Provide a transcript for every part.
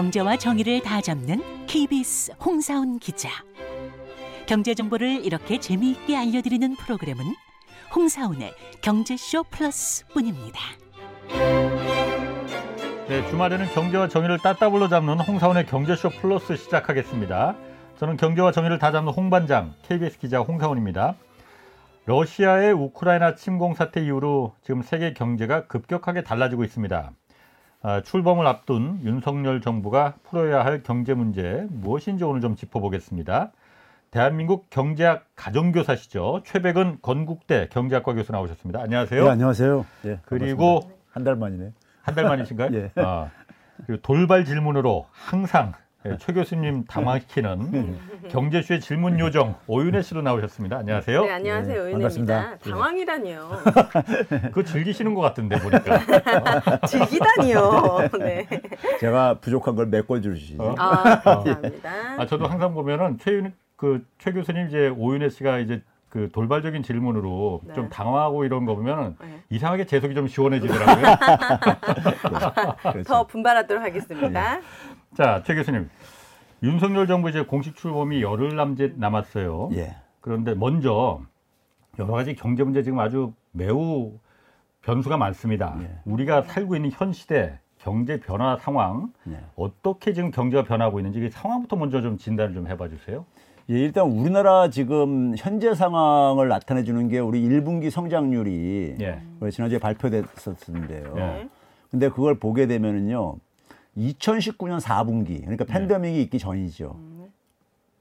경제와 정의를 다 잡는 KBS 홍사훈 기자. 경제 정보를 이렇게 재미있게 알려드리는 프로그램은 홍사훈의 경제쇼 플러스뿐입니다. 네, 주말에는 경제와 정의를 따따블로 잡는 홍사원의 경제쇼 플러스 시작하겠습니다. 저는 경제와 정의를 다 잡는 홍반장 KBS 기자 홍사원입니다. 러시아의 우크라이나 침공 사태 이후로 지금 세계 경제가 급격하게 달라지고 있습니다. 아, 출범을 앞둔 윤석열 정부가 풀어야 할 경제 문제 무엇인지 오늘 좀 짚어보겠습니다. 대한민국 경제학 가정교사시죠. 최백은 건국대 경제학과 교수 나오셨습니다. 안녕하세요. 네, 안녕하세요. 예, 그리고 한 달 만이네. 한 달 만이신가요? 예. 아, 그리고 돌발 질문으로 항상 예, 최 교수님 당황시키는 경제쇼의 질문 요정 오윤혜 씨로 나오셨습니다. 안녕하세요. 네, 안녕하세요. 네, 의은혜입니다. 반갑습니다. 당황이라니요. 그거 즐기시는 것 같은데 보니까. 즐기다니요. 네. 제가 부족한 걸 메꿔주시지. 어? 아, 감사합니다. 아, 저도 항상 보면은 최, 그, 최 교수님 이제 오윤혜 씨가 이제 그 돌발적인 질문으로 네. 좀 당황하고 이런 거 보면은 네. 이상하게 재석이 좀 시원해지더라고요. 그렇죠. 더 분발하도록 하겠습니다. 자, 최 교수님. 윤석열 정부 이제 공식 출범이 열흘 남짓 남았어요. 예. 그런데 먼저 여러 가지 경제 문제 지금 아주 매우 변수가 많습니다. 예. 우리가 살고 있는 현 시대 경제 변화 상황 예. 어떻게 지금 경제가 변하고 있는지 이 상황부터 먼저 좀 진단을 좀 해봐 주세요. 예, 일단 우리나라 지금 현재 상황을 나타내 주는 게 우리 1분기 성장률이 예. 우리 지난주에 발표됐었는데요. 예. 근데 그걸 보게 되면은요. 2019년 4분기, 그러니까 팬데믹이 있기 전이죠.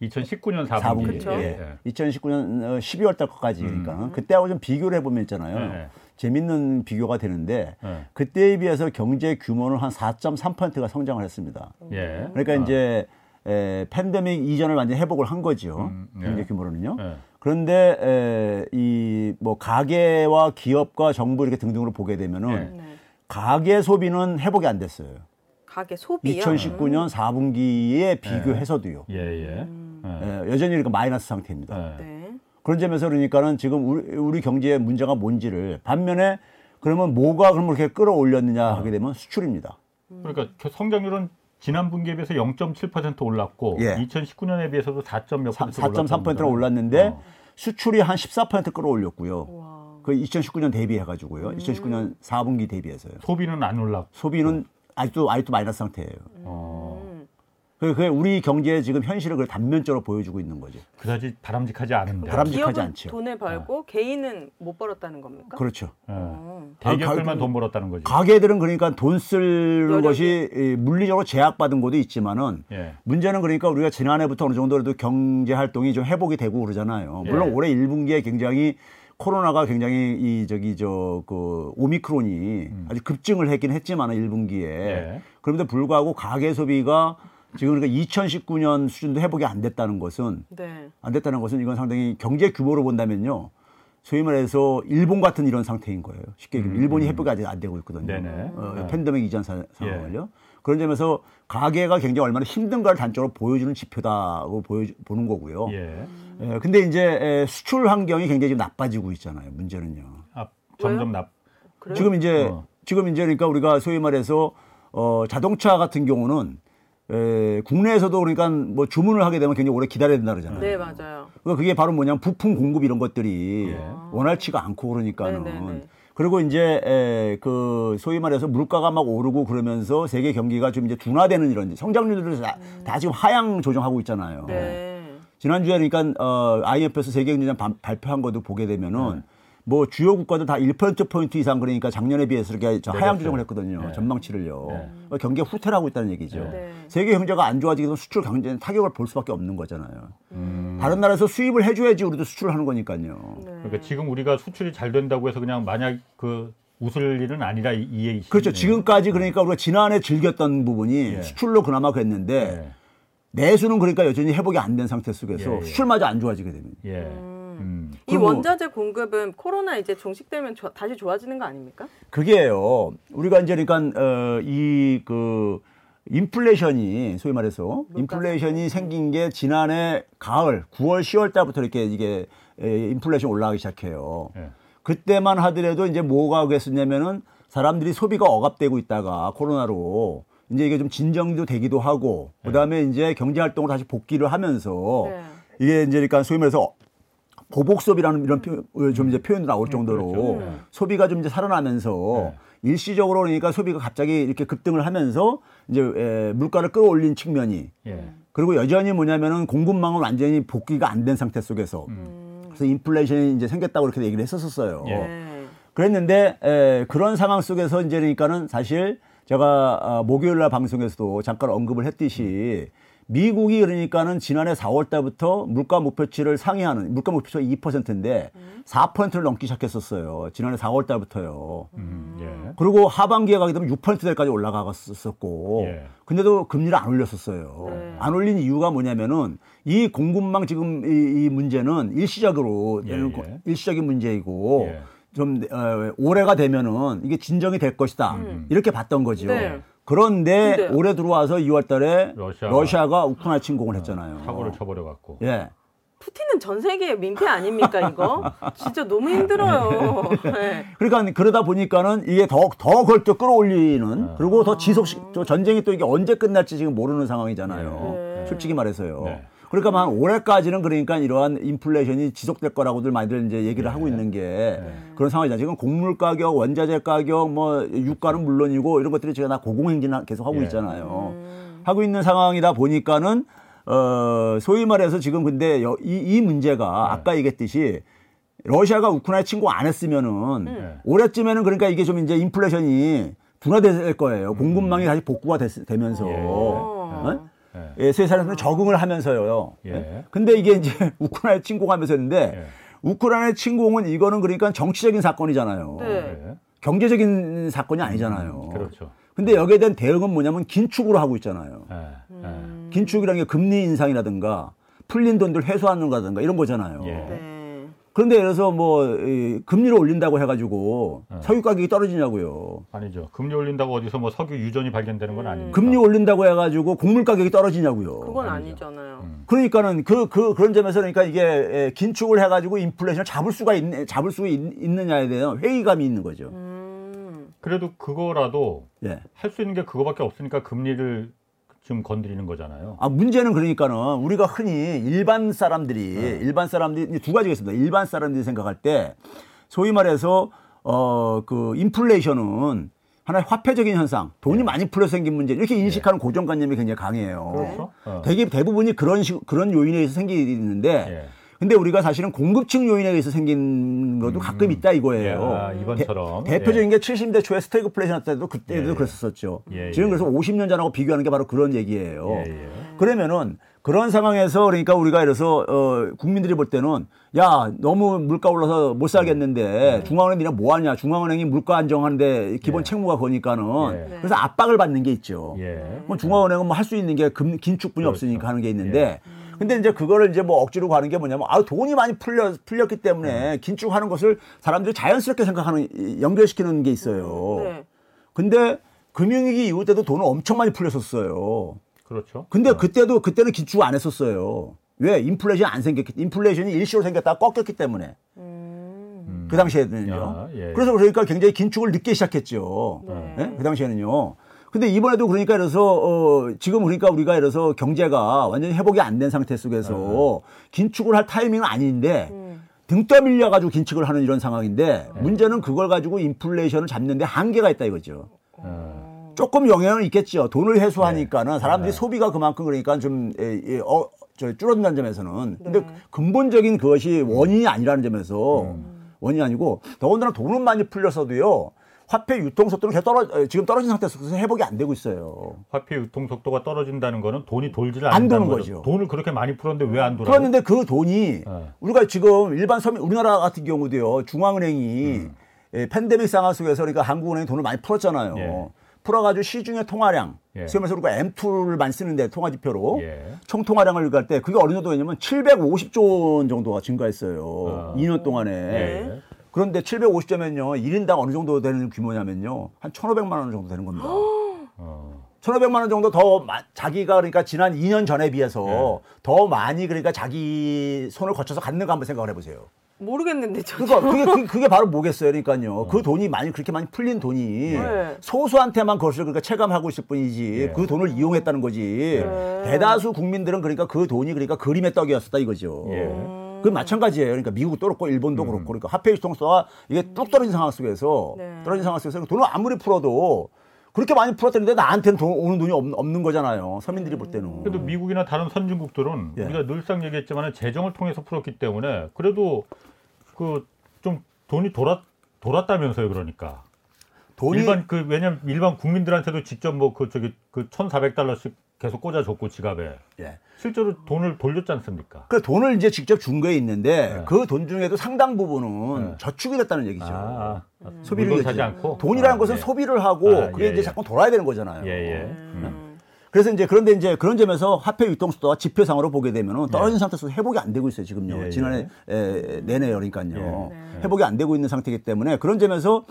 2019년 4분기. 4분기. 그쵸. 예. 2019년 12월 달까지 그러니까 그때하고 좀 비교를 해보면 있잖아요. 음. 예. 재밌는 비교가 되는데 예. 그때에 비해서 경제 규모는 한 4.3%가 성장을 했습니다. 예. 그러니까 이제 에, 팬데믹 이전을 완전히 회복을 한 거죠. 음, 예. 경제 규모로는요. 예. 그런데 이 뭐 가계와 기업과 정부 이렇게 등등으로 보게 되면은 예. 네. 가계 소비는 회복이 안 됐어요. 가게 소비요. 2019년 4분기에 비교해서도요. 예, 예. 음. 예. 에, 여전히 이렇게 마이너스 상태입니다. 예. 네. 그런 점에서 그러니까는 지금 우리, 우리 경제의 문제가 뭔지를 반면에 그러면 뭐가 그럼 이렇게 끌어올렸느냐 하게 되면 수출입니다. 그러니까 겨- 성장률은 지난 분기에 비해서 0.7% 올랐고 예. 2019년에 비해서도 4.몇 퍼센트 4.3%가 올랐는데 어. 수출이 한 14% 끌어올렸고요. 와. 그 2019년 대비해 가지고요. 2019년 4분기 대비해서요. 소비는 안 올랐고. 소비는 아직도 아직도 마이너스 상태예요. 어. 음. 그 그게 우리 경제의 지금 현실을 그 단면적으로 보여주고 있는 거죠. 그다지 바람직하지 않은데. 바람- 바람직하지 기업은 않죠. 돈을 벌고 개인은 못 벌었다는 겁니까? 그렇죠. 예. 어. 대기업들만 아, 가- 돈 벌었다는 거지. 가게들은 그러니까 돈 쓸. 것이 이, 물리적으로 제약받은 곳도 있지만은 예. 문제는 그러니까 우리가 지난해부터 어느 정도라도 경제 활동이 좀 회복이 되고 그러잖아요. 예. 물론 올해 1분기에 굉장히 코로나가 굉장히 이 저기 저 그 오미크론이 아주 급증을 했긴 했지만은 1분기에 예. 그런데 불구하고 가계 소비가 지금 그러니까 2019년 수준도 회복이 안 됐다는 것은 네. 안 됐다는 것은 이건 상당히 경제 규모로 본다면요. 소위 말해서 일본 같은 이런 상태인 거예요. 쉽게 얘기하면 일본이 회복이 아직 안 되고 있거든요. 음. 네네. 어, 네. 팬데믹 이전 사- 상황을요. 그런 점에서 가계가 굉장히 얼마나 힘든가를 단적으로 보여주는 지표다고 보여 보는 거고요. 예. 예, 근데 이제 에, 수출 환경이 굉장히 좀 나빠지고 있잖아요. 문제는요. 아, 점점 납. 그래요? 지금 이제 어. 지금 이제 그러니까 우리가 소위 말해서 어, 자동차 같은 경우는 에, 국내에서도 그러니까 뭐 주문을 하게 되면 굉장히 오래 기다려야 된다 그러잖아요. 네, 맞아요. 그러니까 그게 바로 뭐냐면 부품 공급 이런 것들이 예. 원활치가 않고 그러니까는 네, 네, 네. 그리고 이제 에, 그 소위 말해서 물가가 막 오르고 그러면서 세계 경기가 좀 이제 둔화되는 이런 성장률을 다, 다 지금 하향 조정하고 있잖아요. 네. 지난주에 그러니까 어, IMF에서 세계 경제장 발- 발표한 것도 보게 되면은 뭐 주요 국가들 다 1%포인트 이상 그러니까 작년에 비해서 이렇게 저 하향. 조정을 했거든요. 네. 전망치를요. 네. 어, 경기가 후퇴하고 있다는 얘기죠. 네. 세계 경제가 안 좋아지게 되면 수출 경제는 타격을 볼 수밖에 없는 거잖아요. 음. 다른 나라에서 수입을 해줘야지 우리도 수출을 하는 거니까요. 네. 그러니까 지금 우리가 수출이 잘 된다고 해서 그냥 만약 그 웃을 일은 아니라 이- 이 얘기시죠. 그렇죠. 지금까지 그러니까 우리가 지난해 즐겼던 부분이 예. 수출로 그나마 그랬는데 예. 내수는 그러니까 여전히 회복이 안 된 상태 속에서 예, 예. 수출마저 안 좋아지게 됩니다. 예. 음. 이 그리고- 원자재 공급은 코로나 이제 종식되면 조- 다시 좋아지는 거 아닙니까? 그게요. 우리가 이제 그러니까 어, 이그 인플레이션이 소위 말해서 인플레이션이 생긴 게 지난해 가을 9월 10월 달부터 이렇게 이게 에, 인플레이션 올라가기 시작해요. 예. 그때만 하더라도 이제 뭐가 그랬었냐면은 사람들이 소비가 억압되고 있다가 코로나로 이제 이게 좀 진정도 되기도 하고 그다음에 이제 경제 활동을 다시 복귀를 하면서 네. 이게 이제 그러니까 소위 말해서 보복 소비라는 이런 표, 좀 이제 표현도 나올 정도로 그렇죠. 네. 소비가 좀 이제 살아나면서 네. 일시적으로 그러니까 소비가 갑자기 이렇게 급등을 하면서 이제 에, 물가를 끌어올린 측면이 예. 그리고 여전히 뭐냐면은 공급망은 완전히 복귀가 안 된 상태 속에서 그래서 인플레이션이 이제 생겼다고 이렇게 얘기를 했었었어요. 예. 네. 그랬는데 에, 그런 상황 속에서 이제 그러니까는 사실 제가 아, 목요일 날 방송에서도 잠깐 언급을 했듯이 미국이 그러니까는 지난해 4월 달부터 물가 목표치를 상회하는 물가 목표치가 2%인데 4%를 넘기 시작했었어요. 지난해 4월 달부터요. 음, 예. 그리고 하반기에 가게 되면 6%대까지 올라갔었고 예. 근데도 금리를 안 올렸었어요. 네. 안 올린 이유가 뭐냐면은 이 공급망 지금 이, 이 문제는 일시적으로 예, 예. 거- 일시적인 문제이고 예. 좀 어, 올해가 되면은 이게 진정이 될 것이다 이렇게 봤던 거죠. 네. 그런데 근데요? 올해 들어와서 2월 달에 러시아가- 러시아가 우크라이나 침공을 했잖아요. 사고를 쳐버려 갖고. 예. 푸틴은 전 세계 민폐 아닙니까 이거? 진짜 너무 힘들어요. 네. 그러니까 그러다 보니까는 이게 더, 더 그걸 또 끌어올리는 아. 그리고 더 지속, 또 전쟁이 또 이게 언제 끝날지 지금 모르는 상황이잖아요. 네. 솔직히 말해서요. 네. 그러니까 한 올해까지는 그러니까 이러한 인플레이션이 지속될 거라고들 많이들 이제 얘기를 하고 있는 게 그런 상황이잖아요. 지금 곡물 가격, 원자재 가격, 뭐 유가는 물론이고 이런 것들이 지금 다 고공행진 계속 하고 예. 있잖아요. 하고 있는 상황이다 보니까는 어 소위 말해서 지금 근데 여- 이, 이 문제가 아까 얘기했듯이 러시아가 우크라이나 침공 안 했으면은 네. 올해쯤에는 그러니까 이게 좀 이제 인플레이션이 둔화될 거예요. 공급망이 다시 복구가 됐, 되면서. 예. 어? 예. 예, 세상에서 적응을 하면서요. 예. 예? 근데 이게 이제 우크라이나 침공하면서 했는데 예. 우크라이나 침공은 이거는 그러니까 정치적인 사건이잖아요. 네. 예. 경제적인 사건이 아니잖아요. 그렇죠. 근데 여기에 대한 대응은 뭐냐면 긴축으로 하고 있잖아요. 예. 음. 예. 긴축이라는 게 금리 인상이라든가 풀린 돈들 회수하는 거라든가 이런 거잖아요. 예. 네. 그런데 예를 들어서 뭐 이, 금리를 올린다고 해가지고 네. 석유 가격이 떨어지냐고요. 아니죠. 금리 올린다고 어디서 뭐 석유 유전이 발견되는 건 아닙니다. 금리 올린다고 해가지고 곡물 가격이 떨어지냐고요. 그건 아니죠. 아니잖아요. 그러니까는 그, 그, 그런 점에서 그러니까 이게 에, 긴축을 해가지고 인플레이션을 잡을 수가 있, 잡을 수 있, 있느냐에 대한 회의감이 있는 거죠. 음. 그래도 그거라도 예. 할수 있는 게 그거밖에 없으니까 금리를 좀 건드리는 거잖아요. 아, 문제는 그러니까는 우리가 흔히 일반 사람들이, 네. 일반 사람들이 두 가지가 있습니다. 일반 사람들이 생각할 때 소위 말해서 어, 그 인플레이션은 하나의 화폐적인 현상, 돈이 많이 풀려서 생긴 문제 이렇게 인식하는 고정관념이 굉장히 강해요. 네. 그렇죠. 어. 되게 대부분이 그런 식, 그런 요인에 의해서 생기는데 예. 근데 우리가 사실은 공급 측 요인에 의해서 생긴 것도 가끔 있다 이거예요. 아, 이번처럼. 대, 표적인게 70대 초에 스태그플레이션 때도 그때도 예, 예. 그랬었죠. 예, 지금 예. 그래서 50년 전하고 비교하는 게 바로 그런 얘기예요. 예, 예. 그러면은 그런 상황에서 그러니까 우리가 이래서 어 국민들이 볼 때는 야 너무 물가 올라서 못 살겠는데 중앙은행 니네 뭐 하냐 중앙은행이 물가 안정하는데 기본 예. 책무가 거니까는 예. 그래서 압박을 받는 게 있죠. 예. 뭐 중앙은행은 뭐 할 수 있는 게 금, 긴축분이 그렇죠. 없으니까 하는 게 있는데 근데 이제 그거를 이제 뭐 억지로 가는 게 뭐냐면 아 돈이 많이 풀려 풀렸기 때문에 긴축하는 것을 사람들이 자연스럽게 생각하는 이- 연결시키는 게 있어요. 네. 근데 금융위기 이후 때도 돈을 엄청 많이 풀렸었어요. 그렇죠. 근데 어. 그때도 그때는 긴축 안 했었어요. 왜? 인플레이션이 안 생겼기 인플레이션이 일시로 생겼다가 꺾였기 때문에 음. 그 당시에는요. 야, 예. 그래서 그러니까 굉장히 긴축을 늦게 시작했죠. 네. 예? 그 당시에는요. 근데 이번에도 그러니까 이래서 어 지금 그러니까 우리가 이래서 경제가 완전히 회복이 안 된 상태 속에서 긴축을 할 타이밍은 아닌데 음. 등 떠밀려 가지고 긴축을 하는 이런 상황인데 문제는 그걸 가지고 인플레이션을 잡는데 한계가 있다 이거죠. 어. 조금 영향은 있겠죠. 돈을 회수하니까는 네. 사람들이 네. 소비가 그만큼 그러니까 좀 에, 에, 어, 저 줄어든다는 점에서는. 근데 네. 근본적인 그것이 원인이 아니라는 점에서 음. 원인이 아니고 더군다나 돈은 많이 풀렸어도요. 화폐 유통 속도는 계속 떨어 에, 지금 떨어진 상태에서 회복이 안 되고 있어요. 화폐 유통 속도가 떨어진다는 거는 돈이 돌지를 안 도는 거죠. 거죠. 돈을 그렇게 많이 풀었는데 왜 안 돌아요? 그랬는데 그 돈이 네. 우리가 지금 일반 서민 우리나라 같은 경우도요. 중앙은행이 음. 예, 팬데믹 상황 속에서 그러니까 한국은행이 돈을 많이 풀었잖아요. 예. 풀어가지고 시중의 통화량, 예. 말해서 우리가 M2를 많이 쓰는데 통화지표로 예. 총 통화량을 갈 때 그게 어느 정도였냐면 750조 원 정도가 증가했어요. 아. 2년 동안에. 예. 그런데 750조면요, 1인당 어느 정도 되는 규모냐면요, 한 1,500만 원 정도 되는 겁니다. 어. 1,500만 원 정도 더 마- 자기가 그러니까 지난 2년 전에 비해서 네. 더 많이 그러니까 자기 손을 거쳐서 갖는 거 한번 생각을 해보세요. 모르겠는데 저. 그러니까 그게 그, 그게 바로 뭐겠어요. 그러니까요. 그 돈이 많이 그렇게 많이 풀린 돈이 네. 소수한테만 그것을 그러니까 체감하고 있을 뿐이지 예. 그 돈을 이용했다는 거지. 네. 대다수 국민들은 그러니까 그 돈이 그러니까 그림의 떡이었었다 이거죠. 예. 그 마찬가지예요. 그러니까 미국도 그렇고 일본도 그렇고 그러니까 화폐 유통수가 이게 뚝 떨어진 상황 속에서 네. 떨어진 상황 속에서 돈을 아무리 풀어도 그렇게 많이 풀었다는데 나한테는 돈 오는 돈이 없, 없는 거잖아요. 서민들이 볼 때는. 그래도 미국이나 다른 선진국들은 예. 우리가 늘상 얘기했지만 재정을 통해서 풀었기 때문에 그래도 그 좀 돈이 돌았 돌았다면서요 그러니까 돈이 일반 그 왜냐면 일반 국민들한테도 직접 뭐 그 저기 그 1,400달러씩 계속 꽂아줬고 지갑에 예. 실제로 돈을 돌렸지 않습니까? 그 돈을 이제 직접 준 거에 있는데 네. 그돈 중에도 상당 부분은 네. 저축이 됐다는 얘기죠. 아, 아, 소비를 물건 했지. 사지 않고 돈이라는 아, 것은 예. 소비를 하고 아, 그게 예, 이제 예. 자꾸 돌아야 되는 거잖아요. 예, 예. 음. 그래서 이제 그런데 이제 그런 점에서 화폐 유통수도가 지표상으로 보게 되면은 떨어진 상태에서 회복이 안 되고 있어요 지금요. 예, 예. 지난해 에, 내내 그러니까요. 예. 회복이 안 되고 있는 상태이기 때문에 그런 점에서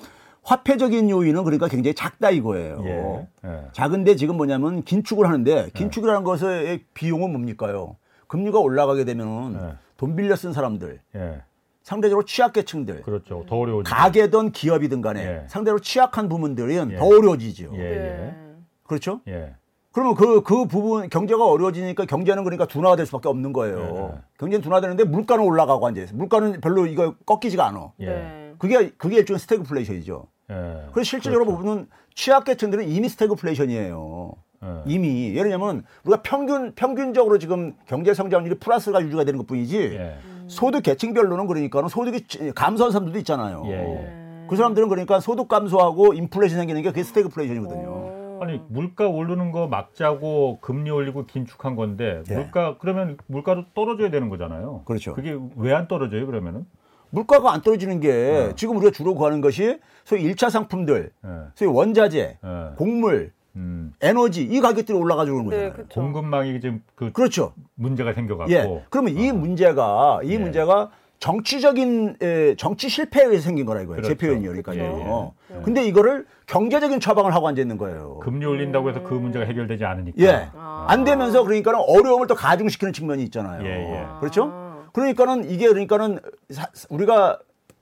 화폐적인 요인은 그러니까 굉장히 작다 이거예요. 예. 예. 작은데 지금 뭐냐면 긴축을 하는데 긴축이라는 것의 비용은 뭡니까요? 금리가 올라가게 되면은 네. 돈 빌려 쓴 사람들, 예. 상대적으로 취약계층들, 그렇죠. 더 어려워지. 가게든 기업이든 간에 예. 상대로 취약한 부분들은 예. 더 어려워지죠. 예, 네. 그렇죠? 예. 예. 그러면 그, 그 부분, 경제가 어려워지니까 경제는 그러니까 둔화가 될 수밖에 없는 거예요. 네. 경제는 둔화되는데 물가는 올라가고 앉아있어요. 물가는 별로 이거 꺾이지가 않아. 예. 네. 그게, 그게 일종의 스태그플레이션이죠. 예. 그래서 실질적으로 그렇죠. 보면 취약계층들은 이미 스태그플레이션이에요. 예. 이미 예를 들면 우리가 평균 평균적으로 지금 경제 성장률이 플러스가 유지가 되는 것뿐이지 예. 소득 계층별로는 그러니까는 소득이 찌- 감소한 사람들도 있잖아요. 예, 예. 네. 그 사람들은 그러니까 소득 감소하고 인플레이션 생기는 게 그게 스태그플레이션이거든요. 어. 아니 물가 오르는 거 막자고 금리 올리고 긴축한 건데 예. 물가 그러면 물가도 떨어져야 되는 거잖아요. 그렇죠. 그게 왜 안 떨어져요 그러면은? 물가가 안 떨어지는 게 네. 지금 우리가 주로 구하는 것이 소위 일차 상품들, 예. 소위 원자재, 예. 곡물, 음. 에너지 이 가격들이 올라가지고 그런 네, 거잖아요. 그렇죠. 공급망이 지금 그 그렇죠. 문제가 생겨갖고 예. 그러면 이 문제가 이 예. 문제가 정치적인 에, 정치 실패에 의해서 생긴 거라 이거예요. 그렇죠. 제 표현이요. 그러니까요. 예, 예. 근데 이거를 경제적인 처방을 하고 앉아 있는 거예요. 금리 올린다고 해서 그 문제가 해결되지 않으니까. 예. 아. 안 되면서 그러니까는 어려움을 더 가중시키는 측면이 있잖아요. 예, 예. 그렇죠? 아. 그러니까는 이게 그러니까는 사- 우리가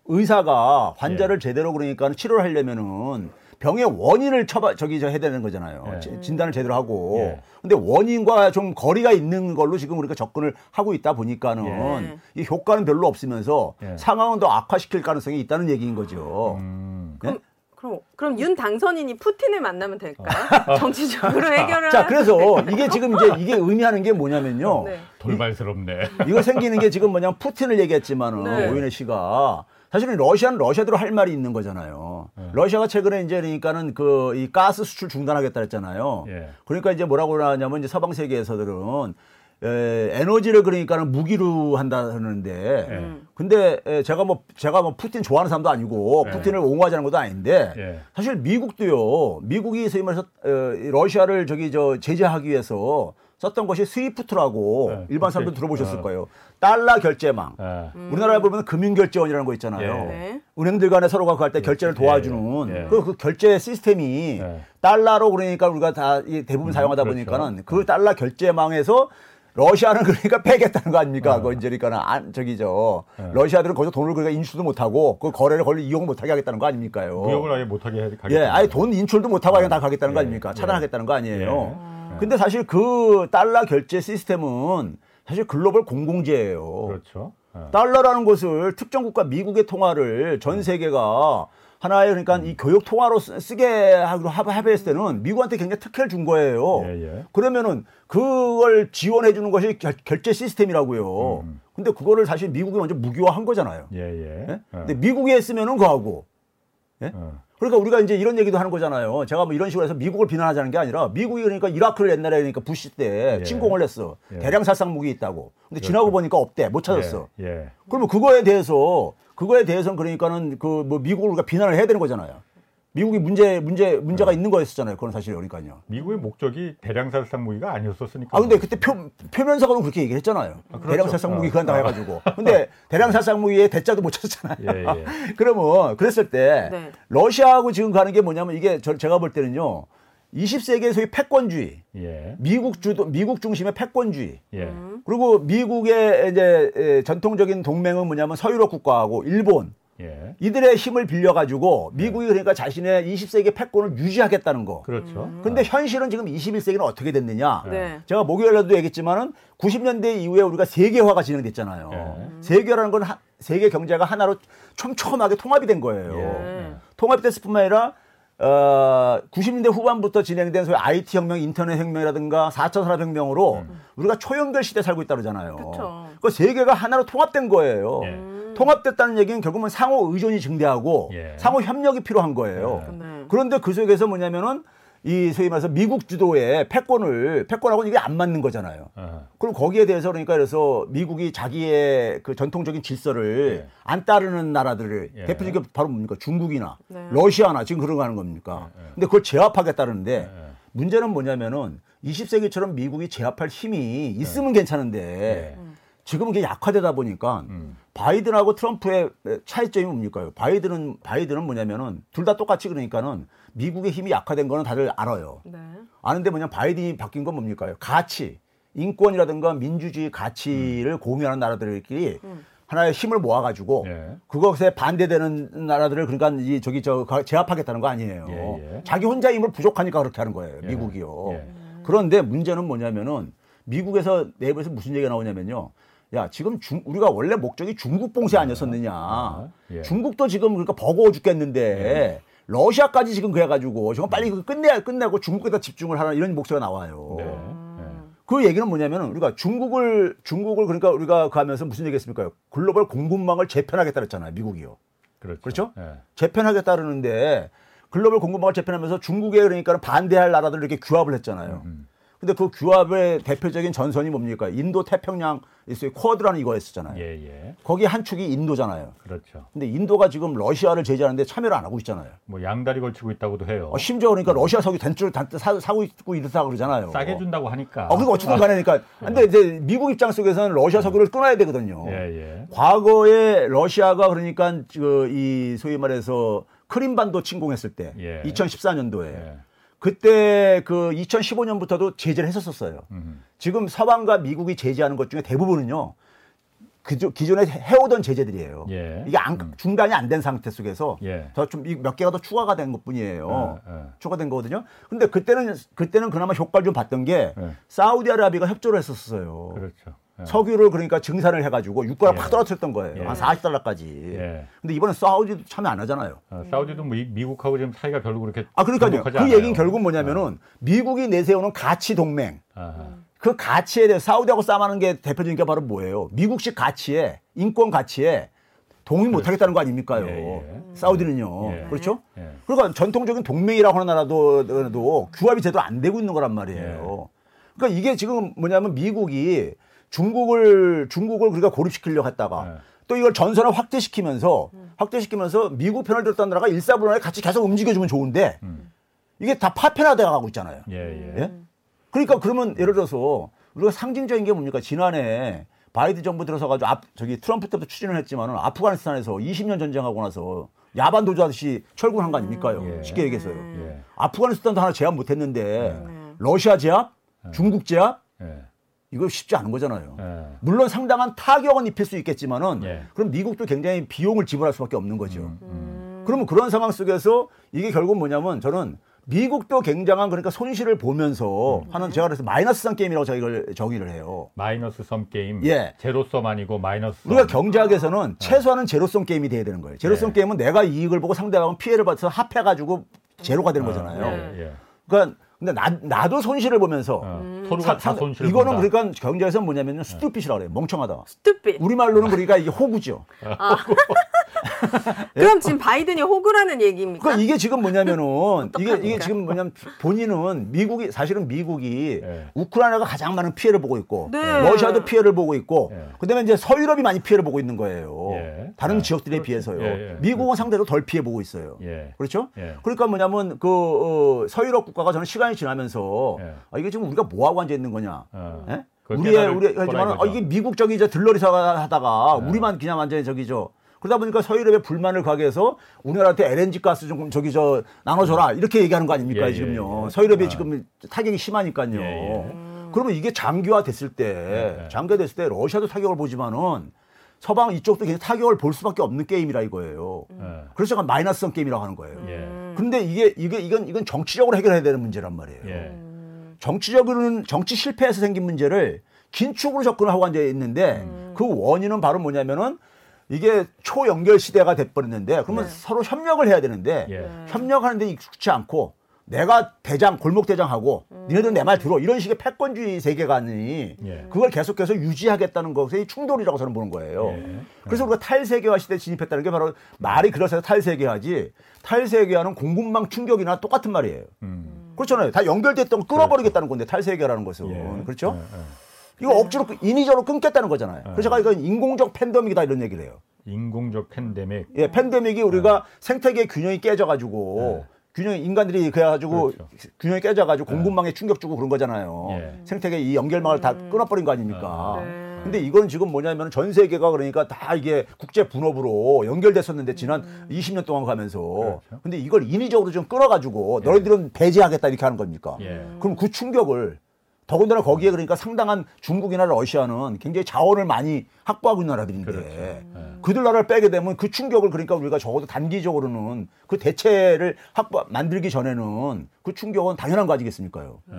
의사가 예. 환자를 제대로 그러니까 치료를 하려면은 병의 원인을 처바 저기 저 해야 되는 거잖아요. 예. 지- 진단을 제대로 하고. 예. 근데 원인과 좀 거리가 있는 걸로 지금 우리가 접근을 하고 있다 보니까는 예. 이 효과는 별로 없으면서 예. 상황은 더 악화시킬 가능성이 있다는 얘기인 거죠. 음. 네? 그럼 그럼 윤 당선인이 푸틴을 만나면 될까요? 정치적으로 해결을 자, 그래서 이게 지금 이제 이게 의미하는 게 뭐냐면요. 네. 돌발스럽네. 이 거 생기는 게 지금 뭐냐면 푸틴을 얘기했지만은 네. 오윤혜 씨가 사실은 러시아는 러시아대로 할 말이 있는 거잖아요. 러시아가 최근에 이제 그러니까는 그 이 가스 수출 중단하겠다 했잖아요. 예. 그러니까 이제 뭐라고 하냐면 이제 서방 세계에서들은 에, 에너지를 그러니까는 무기로 한다 하는데 예. 근데 에, 제가 뭐 제가 뭐 푸틴 좋아하는 사람도 아니고 예. 푸틴을 옹호하자는 것도 아닌데 예. 사실 미국도요. 미국이 소위 말해서 어, 이 러시아를 저기 저 제재하기 위해서 썼던 것이 스위프트라고 네, 일반 사람들 들어보셨을 어. 거예요. 달러 결제망. 예. 우리나라에 보면 금융결제원이라는 거 있잖아요. 예. 네. 은행들 간에 서로가 그할 때 결제를 예, 도와주는 예. 그, 그 결제 시스템이 예. 달러로 그러니까 우리가 다이 대부분 사용하다 그렇죠. 보니까는 그 달러 결제망에서 러시아는 그러니까 빼겠다는 거 아닙니까? 어. 그거 이제 그러니까는 안, 저기 저 예. 러시아들은 거기서 돈을 그러니까 인출도 못 하고 그 거래를 걸리 이용 못 하게 하겠다는 거 아닙니까요? 무역을 아예 못 하게 해- 가겠다. 예, 아예 돈 인출도 못 하고 그냥 다 가겠다는 거 예, 아닙니까? 예. 차단하겠다는 거 아니에요. 예. 근데 사실 그 달러 결제 시스템은 사실 글로벌 공공재예요. 그렇죠. 예. 달러라는 것을 특정 국가 미국의 통화를 전 세계가 하나의 그러니까 이 교육 통화로 쓰- 쓰게 하기로 합- 합의했을 때는 미국한테 굉장히 특혜를 준 거예요. 예, 예. 그러면은 그걸 지원해 주는 것이 결, 결제 시스템이라고요. 음. 근데 그거를 사실 미국이 먼저 무기화한 거잖아요. 예, 예. 예? 예. 근데 미국이 했으면은 그하고 예? 어. 그러니까 우리가 이제 이런 얘기도 하는 거잖아요. 제가 뭐 이런 식으로 해서 미국을 비난하자는 게 아니라 미국이 그러니까 이라크를 옛날에 그러니까 부시 때 예. 침공을 했어. 예. 대량 살상 무기 있다고. 근데 지나고 보니까 없대. 못 찾았어. 예. 예. 그러면 그거에 대해서 그거에 대해서는 그러니까는 그 뭐 미국을 우리가 비난을 해야 되는 거잖아요. 미국이 문제 문제 문제가 있는 거였었잖아요. 그건 사실 그러니까요. 미국의 목적이 대량 살상 무기가 아니었었으니까. 아 근데 그때 표 표면서가는 그렇게 얘기를 했잖아요. 그렇죠. 대량 살상 무기 어. 그한다 해가지고. 근데 대량 살상 무기에 대자도 못 찾았잖아요. 예, 예. 그러면 그랬을 때 네. 러시아하고 지금 가는 게 뭐냐면 이게 저, 제가 볼 때는요. 20세기의 소위 패권주의, 예. 미국 주도 미국 중심의 패권주의. 예. 음. 그리고 미국의 이제 에, 전통적인 동맹은 뭐냐면 서유럽 국가하고 일본 예. 이들의 힘을 빌려 가지고 미국이 그러니까 자신의 20세기 패권을 유지하겠다는 거. 그렇죠. 근데 현실은 지금 21세기는 어떻게 됐느냐? 네. 제가 목요일에도 얘기했지만은 90년대 이후에 우리가 세계화가 진행됐잖아요. 예. 세계화라는 건 하- 세계 경제가 하나로 촘촘하게 통합이 된 거예요. 예. 통합이 됐을 뿐만 아니라 어, 90년대 후반부터 진행된 소위 IT 혁명, 인터넷 혁명이라든가 4차 산업혁명으로 우리가 초연결 시대 에 살고 있다 그러잖아요. 그쵸. 그 세계가 하나로 통합된 거예요. 예. 통합됐다는 얘기는 결국은 상호 의존이 증대하고 예. 상호 협력이 필요한 거예요. 예. 네. 그런데 그 속에서 뭐냐면은 이 소위 말해서 미국 주도의 패권을 패권하고는 이게 안 맞는 거잖아요. 어. 그럼 거기에 대해서 그러니까 그래서 미국이 자기의 그 전통적인 질서를 예. 안 따르는 나라들을 예. 대표적인 게 바로 뭡니까 중국이나 네. 러시아나 지금 그런 거 하는 겁니까? 근데 그걸 제압하겠다는데 예. 문제는 뭐냐면은 20세기처럼 미국이 제압할 힘이 있으면 괜찮은데 예. 지금은 이게 약화되다 보니까 음. 바이든하고 트럼프의 차이점이 뭡니까? 바이든은 바이든은 뭐냐면은 둘 다 똑같이 그러니까는 미국의 힘이 약화된 거는 다들 알아요. 네. 아는데 뭐냐 바이든이 바뀐 건 뭡니까? 가치, 인권이라든가 민주주의 가치를 공유하는 나라들끼리 하나의 힘을 모아가지고 예. 그것에 반대되는 나라들을 그러니까 이 저기 저 가- 제압하겠다는 거 아니에요. 예, 예. 자기 혼자 힘을 부족하니까 그렇게 하는 거예요. 예. 미국이요. 예. 그런데 문제는 뭐냐면은 미국에서 내부에서 무슨 얘기가 나오냐면요. 야 지금 중, 우리가 원래 목적이 중국 봉쇄 아니었었느냐. 예. 중국도 지금 그러니까 버거워 죽겠는데 러시아까지 지금 그래가지고 지금 빨리 그 끝내 끝내고 중국에다 집중을 하라 이런 목소리가 나와요. 네. 음. 그 얘기는 뭐냐면은 우리가 중국을 중국을 그러니까 우리가 가면서 무슨 얘기했습니까? 글로벌 공급망을 재편하겠다 그랬잖아요. 미국이요. 그렇죠. 그렇죠? 예. 재편하겠다는데 글로벌 공급망을 재편하면서 중국에 그러니까 반대할 나라들 이렇게 규합을 했잖아요. 음. 근데 그 규합의 대표적인 전선이 뭡니까? 인도 태평양 있어요. 쿼드라는 이거였었잖아요. 예, 예. 거기 한 축이 인도잖아요. 그렇죠. 근데 인도가 지금 러시아를 제재하는데 참여를 안 하고 있잖아요. 뭐 양다리 걸치고 있다고도 해요. 어, 심지어 그러니까 러시아 석유 단줄 사, 사고 있고 이렇다 그러잖아요. 싸게 준다고 하니까. 어, 그러니까 어쨌든 간에 그러니까 근데 이제 미국 입장 속에서는 러시아 석유를 끊어야 되거든요. 예, 예. 과거에 러시아가 그러니까 그 이 소위 말해서 크림반도 침공했을 때 예. 2014년도에 예. 그때 그 2015년부터도 제재를 했었었어요. 음. 지금 서방과 미국이 제재하는 것 중에 대부분은요. 그저 기존에 해오던 제재들이에요. 예. 이게 안, 중단이 안 된 상태 속에서 예. 더좀몇 개가 더 추가가 된 것뿐이에요. 어, 어. 추가된 거거든요. 근데 그때는 그때는 그나마 효과를 좀 봤던 게 예. 사우디아라비아가 협조를 했었어요. 그렇죠. 예. 석유를 그러니까 증산을 해가지고 유가를 예. 확 떨어뜨렸던 거예요. 예. 한 40달러까지. 예. 근데 이번에 사우디도 참여 안 하잖아요. 어, 사우디도 뭐 이- 미국하고 지금 사이가 별로 그렇게 아, 그러니까요. 그 않아요. 얘기는 결국 뭐냐면은 미국이 내세우는 가치 동맹. 아하. 그 가치에 대해 사우디하고 싸움하는 게 대표적인 게 바로 뭐예요? 미국식 가치에 인권 가치에 동의 못 하겠다는 거 아닙니까요? 예, 예. 사우디는요. 예. 그렇죠? 예. 그러니까 전통적인 동맹이라고 하는 나라도 도 규합이 제대로 안 되고 있는 거란 말이에요. 그러니까 이게 지금 뭐냐면 미국이 중국을 중국을 그러니까 고립시키려고 했다가 예. 또 이걸 전선을 확대시키면서 확대시키면서 미국 편을 들었던 나라가 일사분란에 같이 계속 움직여주면 좋은데 음. 이게 다 파편화돼 가고 있잖아요. 예, 예. 예? 그러니까 그러면 예를 들어서 우리가 상징적인 게 뭡니까? 지난해 바이든 정부 들어서 가지고 앞 저기 트럼프 때부터 추진을 했지만은 아프가니스탄에서 20년 전쟁하고 나서 야반 도주하듯이 철군한 거 아닙니까요? 예. 쉽게 얘기해서요. 예. 아프가니스탄도 하나 제압 못 했는데 러시아 제압, 중국 제압 예. 이거 쉽지 않은 거잖아요. 예. 물론 상당한 타격은 입힐 수 있겠지만은 예. 그럼 미국도 굉장히 비용을 지불할 수밖에 없는 거죠. 음. 그러면 그런 상황 속에서 이게 결국 뭐냐면 저는 미국도 굉장한 그러니까 손실을 보면서 음. 하는 제가 그래서 마이너스성 게임이라고 저희를 정의를 해요. 마이너스 섬 게임. 예. 제로섬 아니고 마이너스 섬. 우리가 경제학에서는 최소한은 제로성 게임이 돼야 되는 거예요. 제로성 네. 게임은 내가 이익을 보고 상대방은 피해를 받아서 합해 가지고 제로가 되는 거잖아요. 예, 예. 그러니까 근데 나, 나도 손실을 보면서 어, 서로가 다 상- 손실을 이거는 본다. 그러니까 경제에서 뭐냐면요 스투핏이라고 그래요. 멍청하다. 스투핏. 우리말로는 그러니까 이게 호구죠. 그럼 지금 바이든이 호구라는 얘기입니까? 그러니까 이게 지금 뭐냐면은 이게 이게? 지금 뭐냐면 본인은 미국이 사실은 미국이 예. 우크라이나가 가장 많은 피해를 보고 있고 네. 러시아도 피해를 보고 있고 예. 그다음에 이제 서유럽이 많이 피해를 보고 있는 거예요. 예. 다른 예. 지역들에 비해서요. 예, 예. 미국은 상대로 덜 피해 보고 있어요. 예. 그렇죠? 예. 그러니까 뭐냐면 그 어, 서유럽 국가가 저는 시간 이 지나면서 예. 아, 이게 지금 우리가 뭐 하고 앉아 있는 거냐? 어. 예? 그걸 우리의 우리 하지만 아. 이게 미국 저기 저 들러리사 하다가 예. 우리만 그냥 완전히 저기 저 그러다 보니까 서유럽에 불만을 가게 해서 우리나라한테 LNG 가스 좀 저기 저 나눠줘라 이렇게 얘기하는 거 아닙니까 예, 예, 지금요. 예. 서유럽이 아. 지금 타격이 심하니까요. 예, 예. 그러면 이게 장기화 됐을 때, 예. 장기화 됐을 때 러시아도 타격을 보지만은 서방 이쪽도 굉장히 타격을 볼 수밖에 없는 게임이라 이거예요. 예. 그래서 약간 마이너스성 게임이라고 하는 거예요. 예. 근데 이게 이게 이건 이건 정치적으로 해결해야 되는 문제란 말이에요. 예. 정치적으로는 정치 실패에서 생긴 문제를 긴축으로 접근을 하고 앉아 있는데 그 원인은 바로 뭐냐면은 이게 초연결 시대가 돼버렸는데 그러면 서로 협력을 해야 되는데 예. 협력하는데 익숙치 않고 내가 대장 골목 대장하고 니네들 내 말 들어 이런 식의 패권주의 세계관이 예. 그걸 계속해서 유지하겠다는 것의 충돌이라고 저는 보는 거예요. 예. 그래서 우리가 탈세계화 시대에 진입했다는 게 바로 말이 그래서 탈세계화지 탈세계화는 공급망 충격이나 똑같은 말이에요. 음. 그렇잖아요. 다 연결됐던 거 끊어버리겠다는 건데 탈세계라는 것은 예. 그렇죠? 예, 예. 이거 억지로 끊- 인위적으로 끊겠다는 거잖아요. 그래서 제가 이건 인공적 팬데믹이다 이런 얘기를 해요. 인공적 팬데믹. 예, 팬데믹이 우리가 생태계 균형이 깨져가지고 네. 균형 인간들이 그래가지고 그렇죠. 균형이 깨져가지고 공급망에 충격 주고 그런 거잖아요. 예. 생태계 이 연결망을 다 끊어버린 거 아닙니까? 네. 근데 이건 지금 뭐냐면 전 세계가 그러니까 다 이게 국제 분업으로 연결됐었는데 지난 20년 동안 가면서 그렇죠. 근데 이걸 인위적으로 좀 끌어가지고 너희들은 배제하겠다 이렇게 하는 겁니까? 예. 그럼 그 충격을 더군다나 거기에 그러니까 상당한 중국이나 러시아는 굉장히 자원을 많이 확보하고 있는 나라들인데 그렇죠. 예. 그들 나라를 빼게 되면 그 충격을 그러니까 우리가 적어도 단기적으로는 그 대체를 확보 만들기 전에는 그 충격은 당연한 거 아니겠습니까요? 네.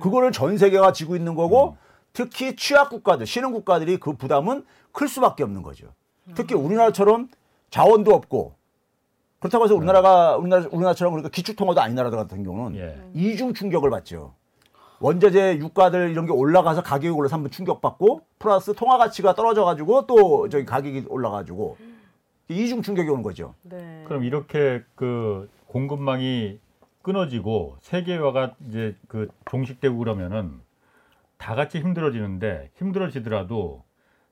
그거를 전 세계가 지고 있는 거고 특히 취약 국가들, 신흥 국가들이 그 부담은 클 수밖에 없는 거죠. 특히 우리나라처럼 자원도 없고 그렇다고 해서 우리나라가 우리나라 우리나라처럼 그러니까 기축통화도 아닌 나라 들 같은 경우는 예. 이중 충격을 받죠. 원자재 유가들 이런 게 올라가서 가격이 올라서 한번 충격받고 플러스 통화 가치가 떨어져 가지고 또 저기 가격이 올라 가지고 이중 충격이 오는 거죠. 네. 그럼 이렇게 그 공급망이 끊어지고 세계화가 이제 그 종식되고 그러면은 다 같이 힘들어지는데 힘들어지더라도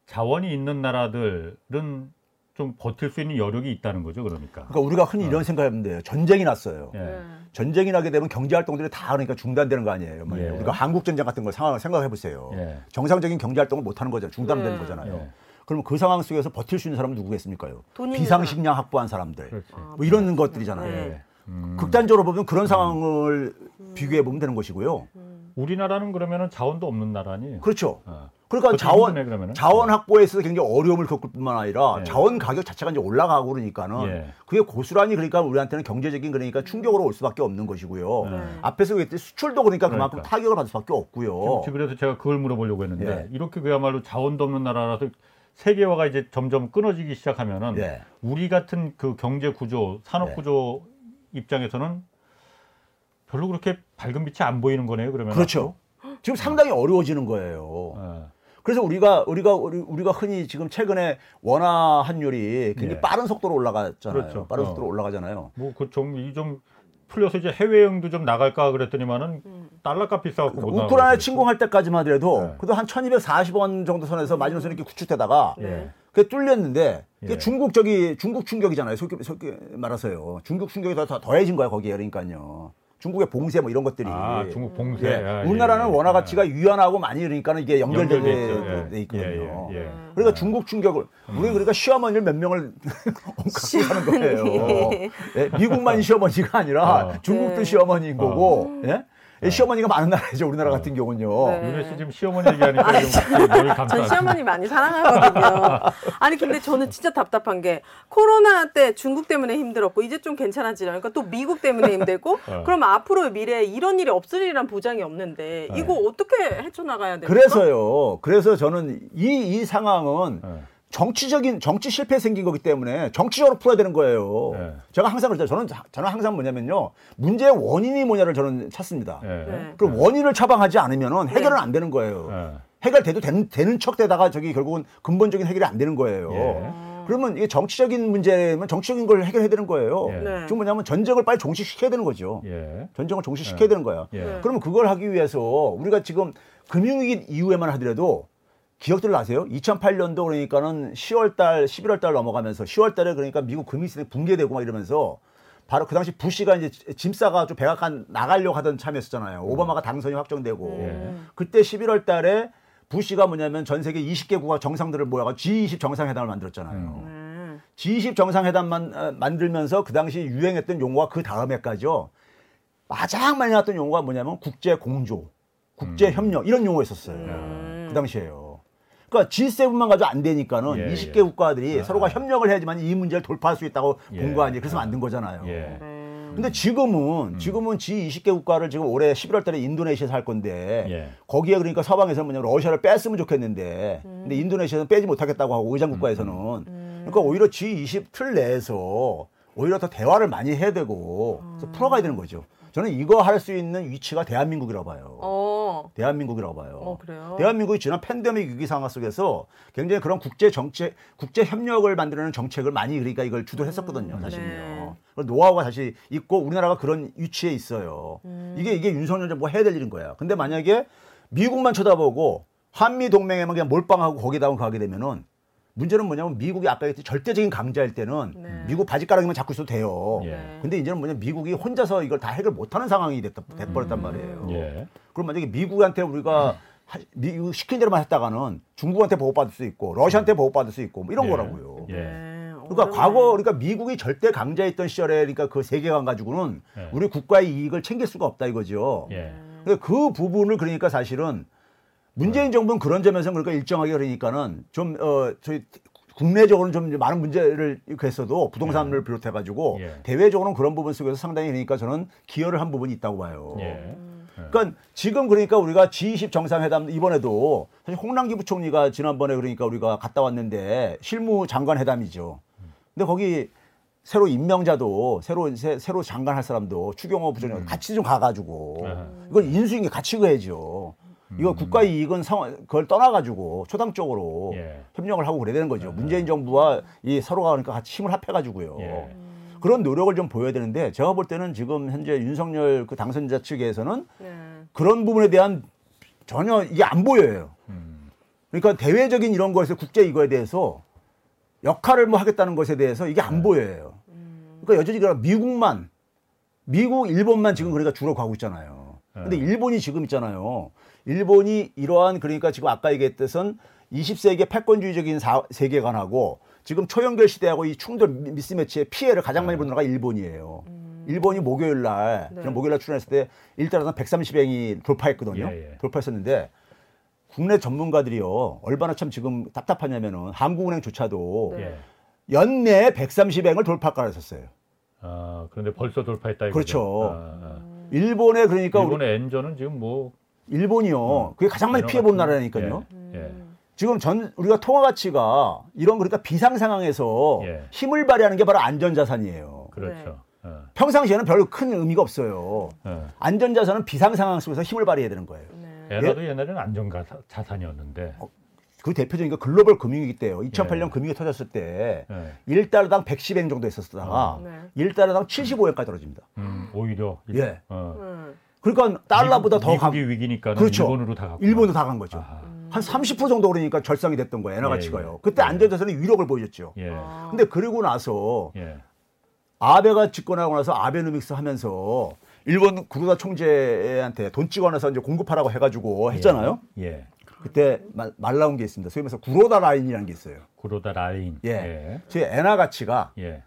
자원이 있는 나라들은 좀 버틸 수 있는 여력이 있다는 거죠, 그러니까. 그러니까 우리가 흔히 이런 생각하면 돼요. 전쟁이 났어요. 예. 네. 전쟁이 나게 되면 경제 활동들이 다 그러니까 중단되는 거 아니에요. 뭐 예. 우리가 한국 전쟁 같은 걸 상황 생각해 보세요. 예. 정상적인 경제 활동을 못 하는 거죠. 중단되는 네. 거잖아요. 예. 그러면 그 상황 속에서 버틸 수 있는 사람은 누구겠습니까요? 비상식량 확보한 사람들. 그렇지. 뭐 이런 것들이잖아요. 네. 예. 음. 극단적으로 보면 그런 상황을 비교해 보면 되는 것이고요. 우리나라는 그러면은 자원도 없는 나라니. 그렇죠. 어. 그러니까 자원 힘드네. 자원 확보에 있어서 굉장히 어려움을 겪을 뿐만 아니라 예. 자원 가격 자체가 이제 올라가고 그러니까는 예. 그게 고스란히 그러니까 우리한테는 경제적인 그러니까 충격으로 올 수밖에 없는 것이고요. 네. 앞에서 얘기했듯이 수출도 그러니까 그만큼 그러니까. 타격을 받을 수밖에 없고요. 그래서 제가 그걸 물어보려고 했는데 예. 이렇게 그야말로 자원도 없는 나라라서 세계화가 이제 점점 끊어지기 시작하면은 예. 우리 같은 그 경제 구조, 산업 예. 구조 입장에서는 별로 그렇게 밝은 빛이 안 보이는 거네요. 그러면 그렇죠. 지금 상당히 어려워지는 거예요. 예. 그래서 우리가 우리가 우리, 우리 가 흔히 지금 최근에 원화 환율이 굉장히 예. 빠른 속도로 올라가잖아요. 그렇죠. 빠른 어. 속도로 올라가잖아요. 뭐그좀이좀 풀려서 이제 해외여행도 좀 나갈까 그랬더니만은 달러값 비싸갖고 못 나가고 우크라이나. 침공할 때까지만 하더라도 네. 그래도 한 1240원 정도 선에서 마지노선이 이렇게 구축되다가 예. 그게 뚫렸는데 그게 예. 중국 저기 중국 충격이잖아요. 속기, 속기 말아서요. 중국 충격이 더, 더 더해진 거야 거기에 그러니까요. 중국의 봉쇄 뭐 이런 것들이. 아 중국 봉쇄. 예. 아, 우리나라는 예, 예. 원화 가치가 유연하고 많이 그러니까 이게 연결돼 돼 있거든요. 예, 예, 예. 그러니까 중국 충격을 우리 그러니까 시어머니를 몇 명을 갖고 사는 거예요. 예, 미국만 시어머니가 아니라 어. 중국도 네. 시어머니인 거고, 예? 예, 시어머니가 많은 나라죠 우리나라 같은 경우는요. 네. 윤혜 씨 지금 시어머니 얘기하니까 좀늘전 감사. 시어머니 많이 사랑하거든요. 아니 근데 저는 진짜 답답한 게 코로나 때 중국 때문에 힘들었고 이제 좀 괜찮아지려니까 또 미국 때문에 힘들고 어. 그럼 앞으로 미래에 이런 일이 없으리란 보장이 없는데 네. 이거 어떻게 헤쳐나가야 됩니까? 그래서요. 그래서 저는 이, 이 상황은 예. 정치적인 정치 실패 생긴 거기 때문에 정치적으로 풀어야 되는 거예요. 네. 제가 항상 그랬죠. 저는 저는 항상 뭐냐면요. 문제의 원인이 뭐냐를 저는 찾습니다. 예. 네. 그럼 원인을 처방하지 않으면 해결은 안 되는 거예요. 예. 해결돼도 되는, 되는 척 되다가 저기 결국은 근본적인 해결이 안 되는 거예요. 예. 그러면 이게 정치적인 문제면 정치적인 걸 해결해야 되는 거예요. 예. 네. 지금 뭐냐면 전쟁을 빨리 종식시켜야 되는 거죠. 예. 전쟁을 종식시켜야 되는 거야. 예. 네. 그러면 그걸 하기 위해서 우리가 지금 금융위기 이후에만 하더라도 기억들 나세요? 2008년도 그러니까는 10월 달, 11월 달 넘어가면서 10월 달에 그러니까 미국 금융 시스템 붕괴되고 막 이러면서 바로 그 당시 부시가 이제 짐 싸가지고 백악관 나가려고 하던 참이었었잖아요. 오바마가 당선이 확정되고. 예. 그때 11월 달에 부시가 뭐냐면 전 세계 20개국가 정상들을 모여가 G20 정상회담을 만들었잖아요. 음. G20 정상회담만 어, 만들면서 그 당시 유행했던 용어가 그 다음에까지요. 가장 많이 나왔던 용어가 뭐냐면 국제 공조, 국제 음. 협력 이런 용어였었어요. 음. 그 당시에요. 그러니까 G7만 가지고 안 되니까는 예, 20개 예. 국가들이 아. 서로가 협력을 해야지만 이 문제를 돌파할 수 있다고 예. 본거 아니에요. 그래서 만든 거잖아요. 예. 네. 근데 지금은 지금은 G20개 국가를 지금 올해 11월 달에 인도네시아에서 할 건데 예. 거기에 그러니까 서방에서는 뭐냐면 러시아를 뺐으면 좋겠는데 근데 인도네시아는 빼지 못하겠다고 하고 의장 국가에서는 그러니까 오히려 G20 틀 내에서 오히려 더 대화를 많이 해야 되고 그래서 풀어가야 되는 거죠. 저는 이거 할 수 있는 위치가 대한민국이라고 봐요. 어. 대한민국이라고 봐요. 어, 그래요? 대한민국이 지난 팬데믹 위기 상황 속에서 굉장히 그런 국제 정책, 국제 협력을 만드는 정책을 많이 그러니까 이걸 주도했었거든요, 사실요. 네. 그 노하우가 사실 있고 우리나라가 그런 위치에 있어요. 음. 이게 이게 윤석열 정부가 해야 될 일인 거야. 근데 만약에 미국만 쳐다보고 한미 동맹에만 그냥 몰빵하고 거기다가 가게 되면은 문제는 뭐냐면 미국이 아까 했듯이 절대적인 강자일 때는 네. 미국 바지가랑이만 잡고 있어도 돼요. 예. 근데 이제는 뭐냐 면 미국이 혼자서 이걸 다 해결 못하는 상황이 됐다, 돼버렸단 음. 말이에요. 예. 그럼 만약에 미국한테 우리가 하- 미국 시킨 대로만 했다가는 중국한테 보호받을 수 있고 러시아한테 보호받을 수 있고 뭐 이런 예. 거라고요. 예. 네. 그러니까 어려워요. 과거 그러니까 미국이 절대 강자였던 시절에 그러니까 그 세계관 가지고는 예. 우리 국가의 이익을 챙길 수가 없다 이거죠. 예. 그러니까 그 부분을 그러니까 사실은 문재인 정부는 그런 점에서 그러니까 일정하게 그러니까는 좀 어 저희 국내적으로는 좀 많은 문제를 했어도 부동산을 비롯해 가지고 예. 대외적으로는 그런 부분 속에서 상당히 그러니까 저는 기여를 한 부분이 있다고 봐요. 예. 그러니까 지금 그러니까 우리가 G20 정상회담 이번에도 사실 홍남기 부총리가 지난번에 그러니까 우리가 갔다 왔는데 실무 장관 회담이죠. 근데 거기 새로 임명자도 새로 새, 새로 장관 할 사람도 추경호 부총리 같이 좀 가가지고 아하. 이건 인수인계 같이 가야죠. 이거 국가 이익은 상황 그걸 떠나가지고 초당적으로 예. 협력을 하고 그래야 되는 거죠. 문재인 정부와 이 서로가 그러니까 같이 힘을 합해가지고요. 예. 그런 노력을 좀 보여야 되는데 제가 볼 때는 지금 현재 윤석열 그 당선자 측에서는 네. 그런 부분에 대한 전혀 이게 안 보여요. 음. 그러니까 대외적인 이런 것에 국제 이거에 대해서 역할을 뭐 하겠다는 것에 대해서 이게 안 보여요. 그러니까 여전히 그냥 미국만 미국, 일본만 지금 그러니까 주로 가고 있잖아요. 근데 일본이 지금 있잖아요. 일본이 이러한 그러니까 지금 아까 얘기했듯은 20세기의 패권주의적인 사- 세계관하고 지금 초연결 시대하고 이 충돌 미- 미스매치의 피해를 가장 많이 보는 나라가 일본이에요. 일본이 목요일 날, 네. 목요일 날 출연했을 때 일단은 130행이 돌파했거든요. 예, 예. 돌파했었는데 국내 전문가들이요. 얼마나 참 지금 답답하냐면은 한국은행조차도 네. 예. 연내에 130행을 돌파가를 했었어요. 아, 그런데 벌써 돌파했다 이거죠. 그렇죠. 아, 아. 일본에 그러니까 우리 일본의 엔저는 지금 뭐 일본이요. 그게 가장 많이 피해 본 나라니까요. 예. 예. 지금 전 우리가 통화 가치가 이런 그러니까 비상 상황에서 예. 힘을 발휘하는 게 바로 안전 자산이에요. 그렇죠. 어. 평상시에는 별로 큰 의미가 없어요. 어. 안전 자산은 비상 상황 속에서 힘을 발휘해야 되는 거예요. 네. 에라도 옛날에는 안전가 자산이었는데. 그 대표적인 게 글로벌 금융위기 때요. 2008년 예. 금융이 터졌을 때 예. 1달러당 110엔 정도 했었다가 네. 1달러당 75엔까지 떨어집니다. 음, 오히려 예. 어. 음. 그러니까 달러보다 미국, 더 강. 미국이 위기니까 그렇죠. 일본으로 다 갔고. 일본도 다간 거죠. 아하. 한30% 정도 그러니까 절상이 됐던 거예요. 엔화 예, 가치가요. 예. 그때 예. 안전자산이 위력을 보여줬죠. 예. 아. 근데 그리고 나서 예. 아베가 집권하고 나서 아베노믹스 하면서 일본 구로다 총재한테 돈 찍어놔서 이제 공급하라고 해가지고 했잖아요. 예. 그때 말, 말 나온 게 있습니다. 소위 말해서 구로다 라인이라는 게 있어요. 구로다 라인. 예. 예. 저희 엔화 가치가 예.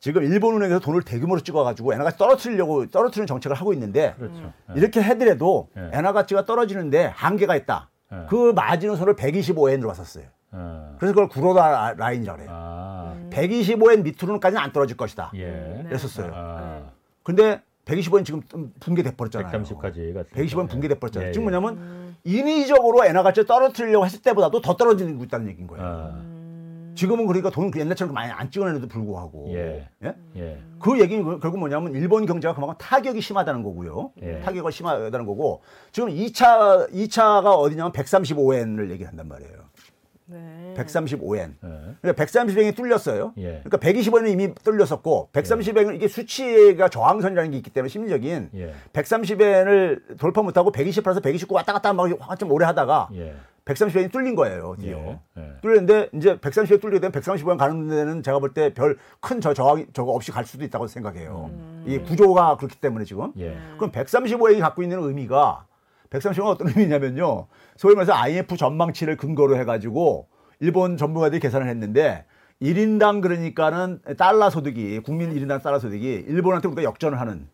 지금 일본은행에서 돈을 대규모로 찍어가지고 엔화 가치 떨어뜨리려고 떨어뜨리는 정책을 하고 있는데 그렇죠. 예. 이렇게 하더라도 예. 엔화 가치가 떨어지는데 한계가 있다. 예. 그 마지노선을 125엔으로 왔었어요. 어. 그래서 그걸 구로다 라인이라고 그래요. 아. 125엔 밑으로는까지는 안 떨어질 것이다. 예. 네. 그랬었어요. 아. 근데 125엔 지금 좀 붕괴돼 버렸잖아요. 130까지 갔어요. 120원 붕괴돼 버렸잖아요. 예, 지금 예. 뭐냐면 인위적으로 엔화 가치를 떨어뜨리려고 했을 때보다도 더 떨어지고 있다는 얘기인 거예요. 아. 지금은 그러니까 돈 옛날처럼 많이 안 찍어내는데도 불구하고 예. 예? 예. 그 얘기는 그- 결국 뭐냐면 일본 경제가 그만큼 타격이 심하다는 거고요. 예. 타격이 심하다는 거고 지금 2차 2차가 어디냐면 135엔을 얘기한단 말이에요. 네. 135엔. 예. 그러니까 130엔이 뚫렸어요. 예. 그러니까 120엔은 이미 뚫렸었고 130엔은 이게 수치가 저항선이라는 게 있기 때문에 심리적인 예. 130엔을 돌파 못하고 128에서 129 왔다 갔다 막 한참 오래 하다가 예. 130엔이 뚫린 거예요. 드디어. 예. 예. 뚫렸는데 이제 130엔 뚫리게 되면 135엔 가는 데는 제가 볼 때 별 큰 저 저항 저거 없이 갈 수도 있다고 생각해요. 이 구조가 그렇기 때문에 지금. 예. 그럼 135엔이 갖고 있는 의미가 135는 어떤 의미냐면요. 소위 말해서 IMF 전망치를 근거로 해가지고 일본 전문가들이 계산을 했는데 1인당 그러니까는 달러 소득이 국민 1인당 달러 소득이 일본한테 우리가 역전을 하는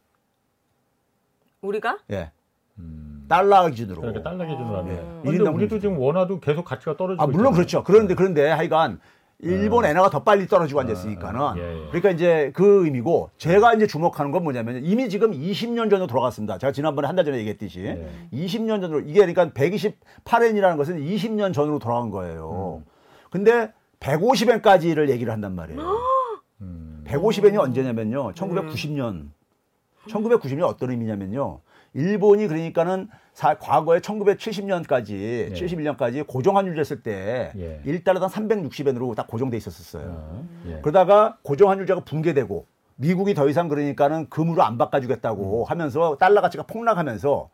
우리가 예. 음. 달러 기준으로. 그러니까 달러 기준으로 하면. 예. 근데 우리도 지금 원화도 계속 가치가 떨어지고 아 물론 있잖아요. 그렇죠. 그런데 그런데 하여간 일본 엔화가 더 빨리 떨어지고 앉았으니까는 아, 예, 예. 그러니까 이제 그 의미고 제가 이제 주목하는 건 뭐냐면 이미 지금 20년 전으로 돌아갔습니다. 제가 지난번에 한 달 전에 얘기했듯이 예. 20년 전으로 이게 그러니까 128엔이라는 것은 20년 전으로 돌아간 거예요. 음. 근데 150엔까지를 얘기를 한단 말이에요. 음. 150엔이 언제냐면요. 1990년. 1990년 어떤 의미냐면요. 일본이 그러니까는 사- 과거에 1970년까지 71년까지 고정 환율 됐을 때 예. 1달러당 360엔으로 딱 고정돼 있었었어요. 어, 예. 그러다가 고정 환율제가 붕괴되고 미국이 더 이상 그러니까는 금으로 안 바꿔주겠다고 하면서 달러 가치가 폭락하면서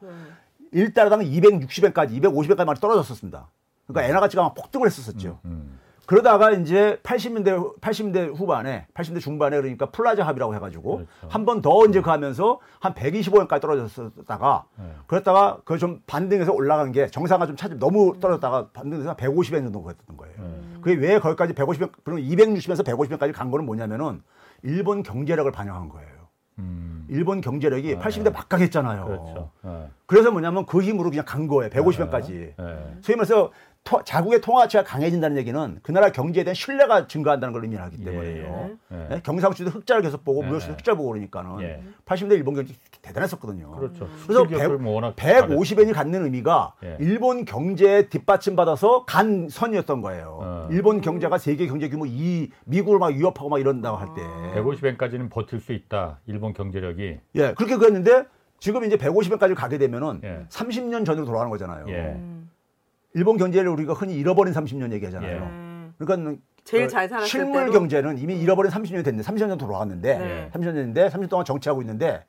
1달러당 260엔까지 250엔까지 떨어졌었습니다. 그러니까 엔화 가치가 막 폭등을 했었었죠. 음. 그러다가 이제 80년대 80년대 후반에 80년대 중반에 그러니까 플라자 합의라고 해가지고 그렇죠. 한번 더 이제 그 하면서 한 125원까지 떨어졌다가 네. 그랬다가 그 좀 반등해서 올라간 게 정상화 좀 찾으 너무 떨어졌다가 반등해서 150엔 정도 됐던 거예요. 네. 그게 왜 거기까지 150엔 그럼 260에서 150엔까지 간 거는 뭐냐면은 일본 경제력을 반영한 거예요. 음. 일본 경제력이 80년대 막강했잖아요. 그렇죠. 어. 그래서 뭐냐면 그 힘으로 그냥 간 거예요. 150엔까지. 예. 소위 말해서 토- 자국의 통화 가치가 강해진다는 얘기는 그 나라 경제에 대한 신뢰가 증가한다는 걸 의미하기 때문에요. 예. 예. 네? 경상수지도 흑자를 계속 보고 예. 무역수도 흑자 보고 그러니까는 예. 80년대 일본 경제 대단했었거든요. 그렇죠. 그래서 수출 기업들 뭐 워낙 150엔이 갖는 의미가 예. 일본 경제에 뒷받침 받아서 간 선이었던 거예요. 어. 일본 경제가 세계 경제 규모 2 미국을 막 위협하고 막 이런다고 할 때. 150엔까지는 버틸 수 있다. 일본 경제력이. 예, 그렇게 그랬는데 지금 이제 150엔까지 가게 되면은 예. 30년 전으로 돌아가는 거잖아요. 예. 음. 일본 경제를 우리가 흔히 잃어버린 30년 얘기하잖아요. 예. 음. 그러니까 제일 그잘 살았을 실물 때로? 경제는 이미 잃어버린 30년이 됐는데 30년 전 돌아갔는데 네. 30년 됐는데 30년 동안 정치하고 있는데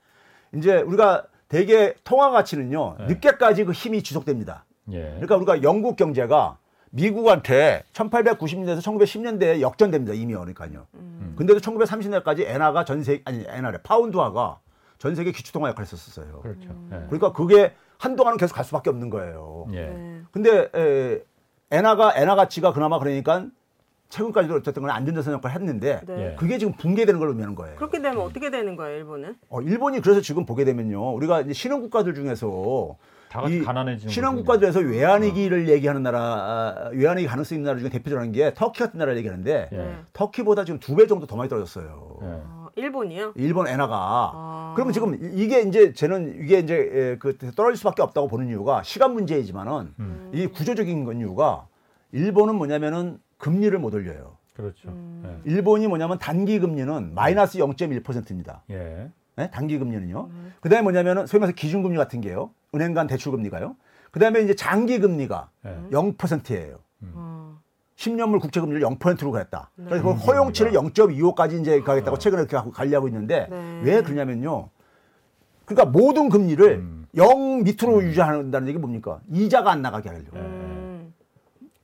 이제 우리가 대개 통화 가치는요 네. 늦게까지 그 힘이 지속됩니다. 예. 그러니까 우리가 영국 경제가 미국한테 1890년대에서 1910년대에 역전됩니다 이미 그러니까요. 음. 근데도 1930년대까지 엔화가 전 세계 아니 엔화래 파운드화가 전 세계 기축 통화 역할을 했었어요. 그렇죠. 예. 그러니까 그게 한동안은 계속 갈 수밖에 없는 거예요. 예. 네. 근데 에, 엔화가 엔화 가치가 그나마 그러니까 최근까지도 어쨌든 간에 안전자산 역할을 했는데 네. 예. 그게 지금 붕괴되는 걸 의미하는 거예요. 그렇게 되면 어떻게 되는 거예요, 일본은? 어, 일본이 그래서 지금 보게 되면요. 우리가 이제 신흥 국가들 중에서 다 같이 이 가난해지는 신흥. 국가들에서 외환위기를 얘기하는 나라, 아, 외환위기 가능성 있는 나라 중에 대표적인 게 터키 같은 나라를 얘기하는데 예. 터키보다 지금 두 배 정도 더 많이 떨어졌어요. 예. 어, 일본이요? 일본 엔화가. 아. 그러면 지금 이게 이제 저는 이게 이제 에, 그 떨어질 수밖에 없다고 보는 이유가 시간 문제이지만은 음. 이 구조적인 건 이유가 일본은 뭐냐면은 금리를 못 올려요. 그렇죠. 음. 일본이 뭐냐면 단기 금리는 마이너스 0.1%입니다. 예. 네? 단기 금리는요. 그다음에 뭐냐면은 소위 말해서 기준금리 같은 게요. 은행 간 대출 금리가요. 그다음에 이제 장기 금리가 예. 0%예요. 어. 10년물 국채 금리를 0%로 했다. 네. 그래서 그 허용치를 0.25까지 이제 어. 가겠다고 최근에 이렇게 하고 관리하고 있는데 네. 왜 그러냐면요. 그러니까 모든 금리를 음. 0 밑으로 유지한다는 얘기 뭡니까? 이자가 안 나가게 하려고. 음.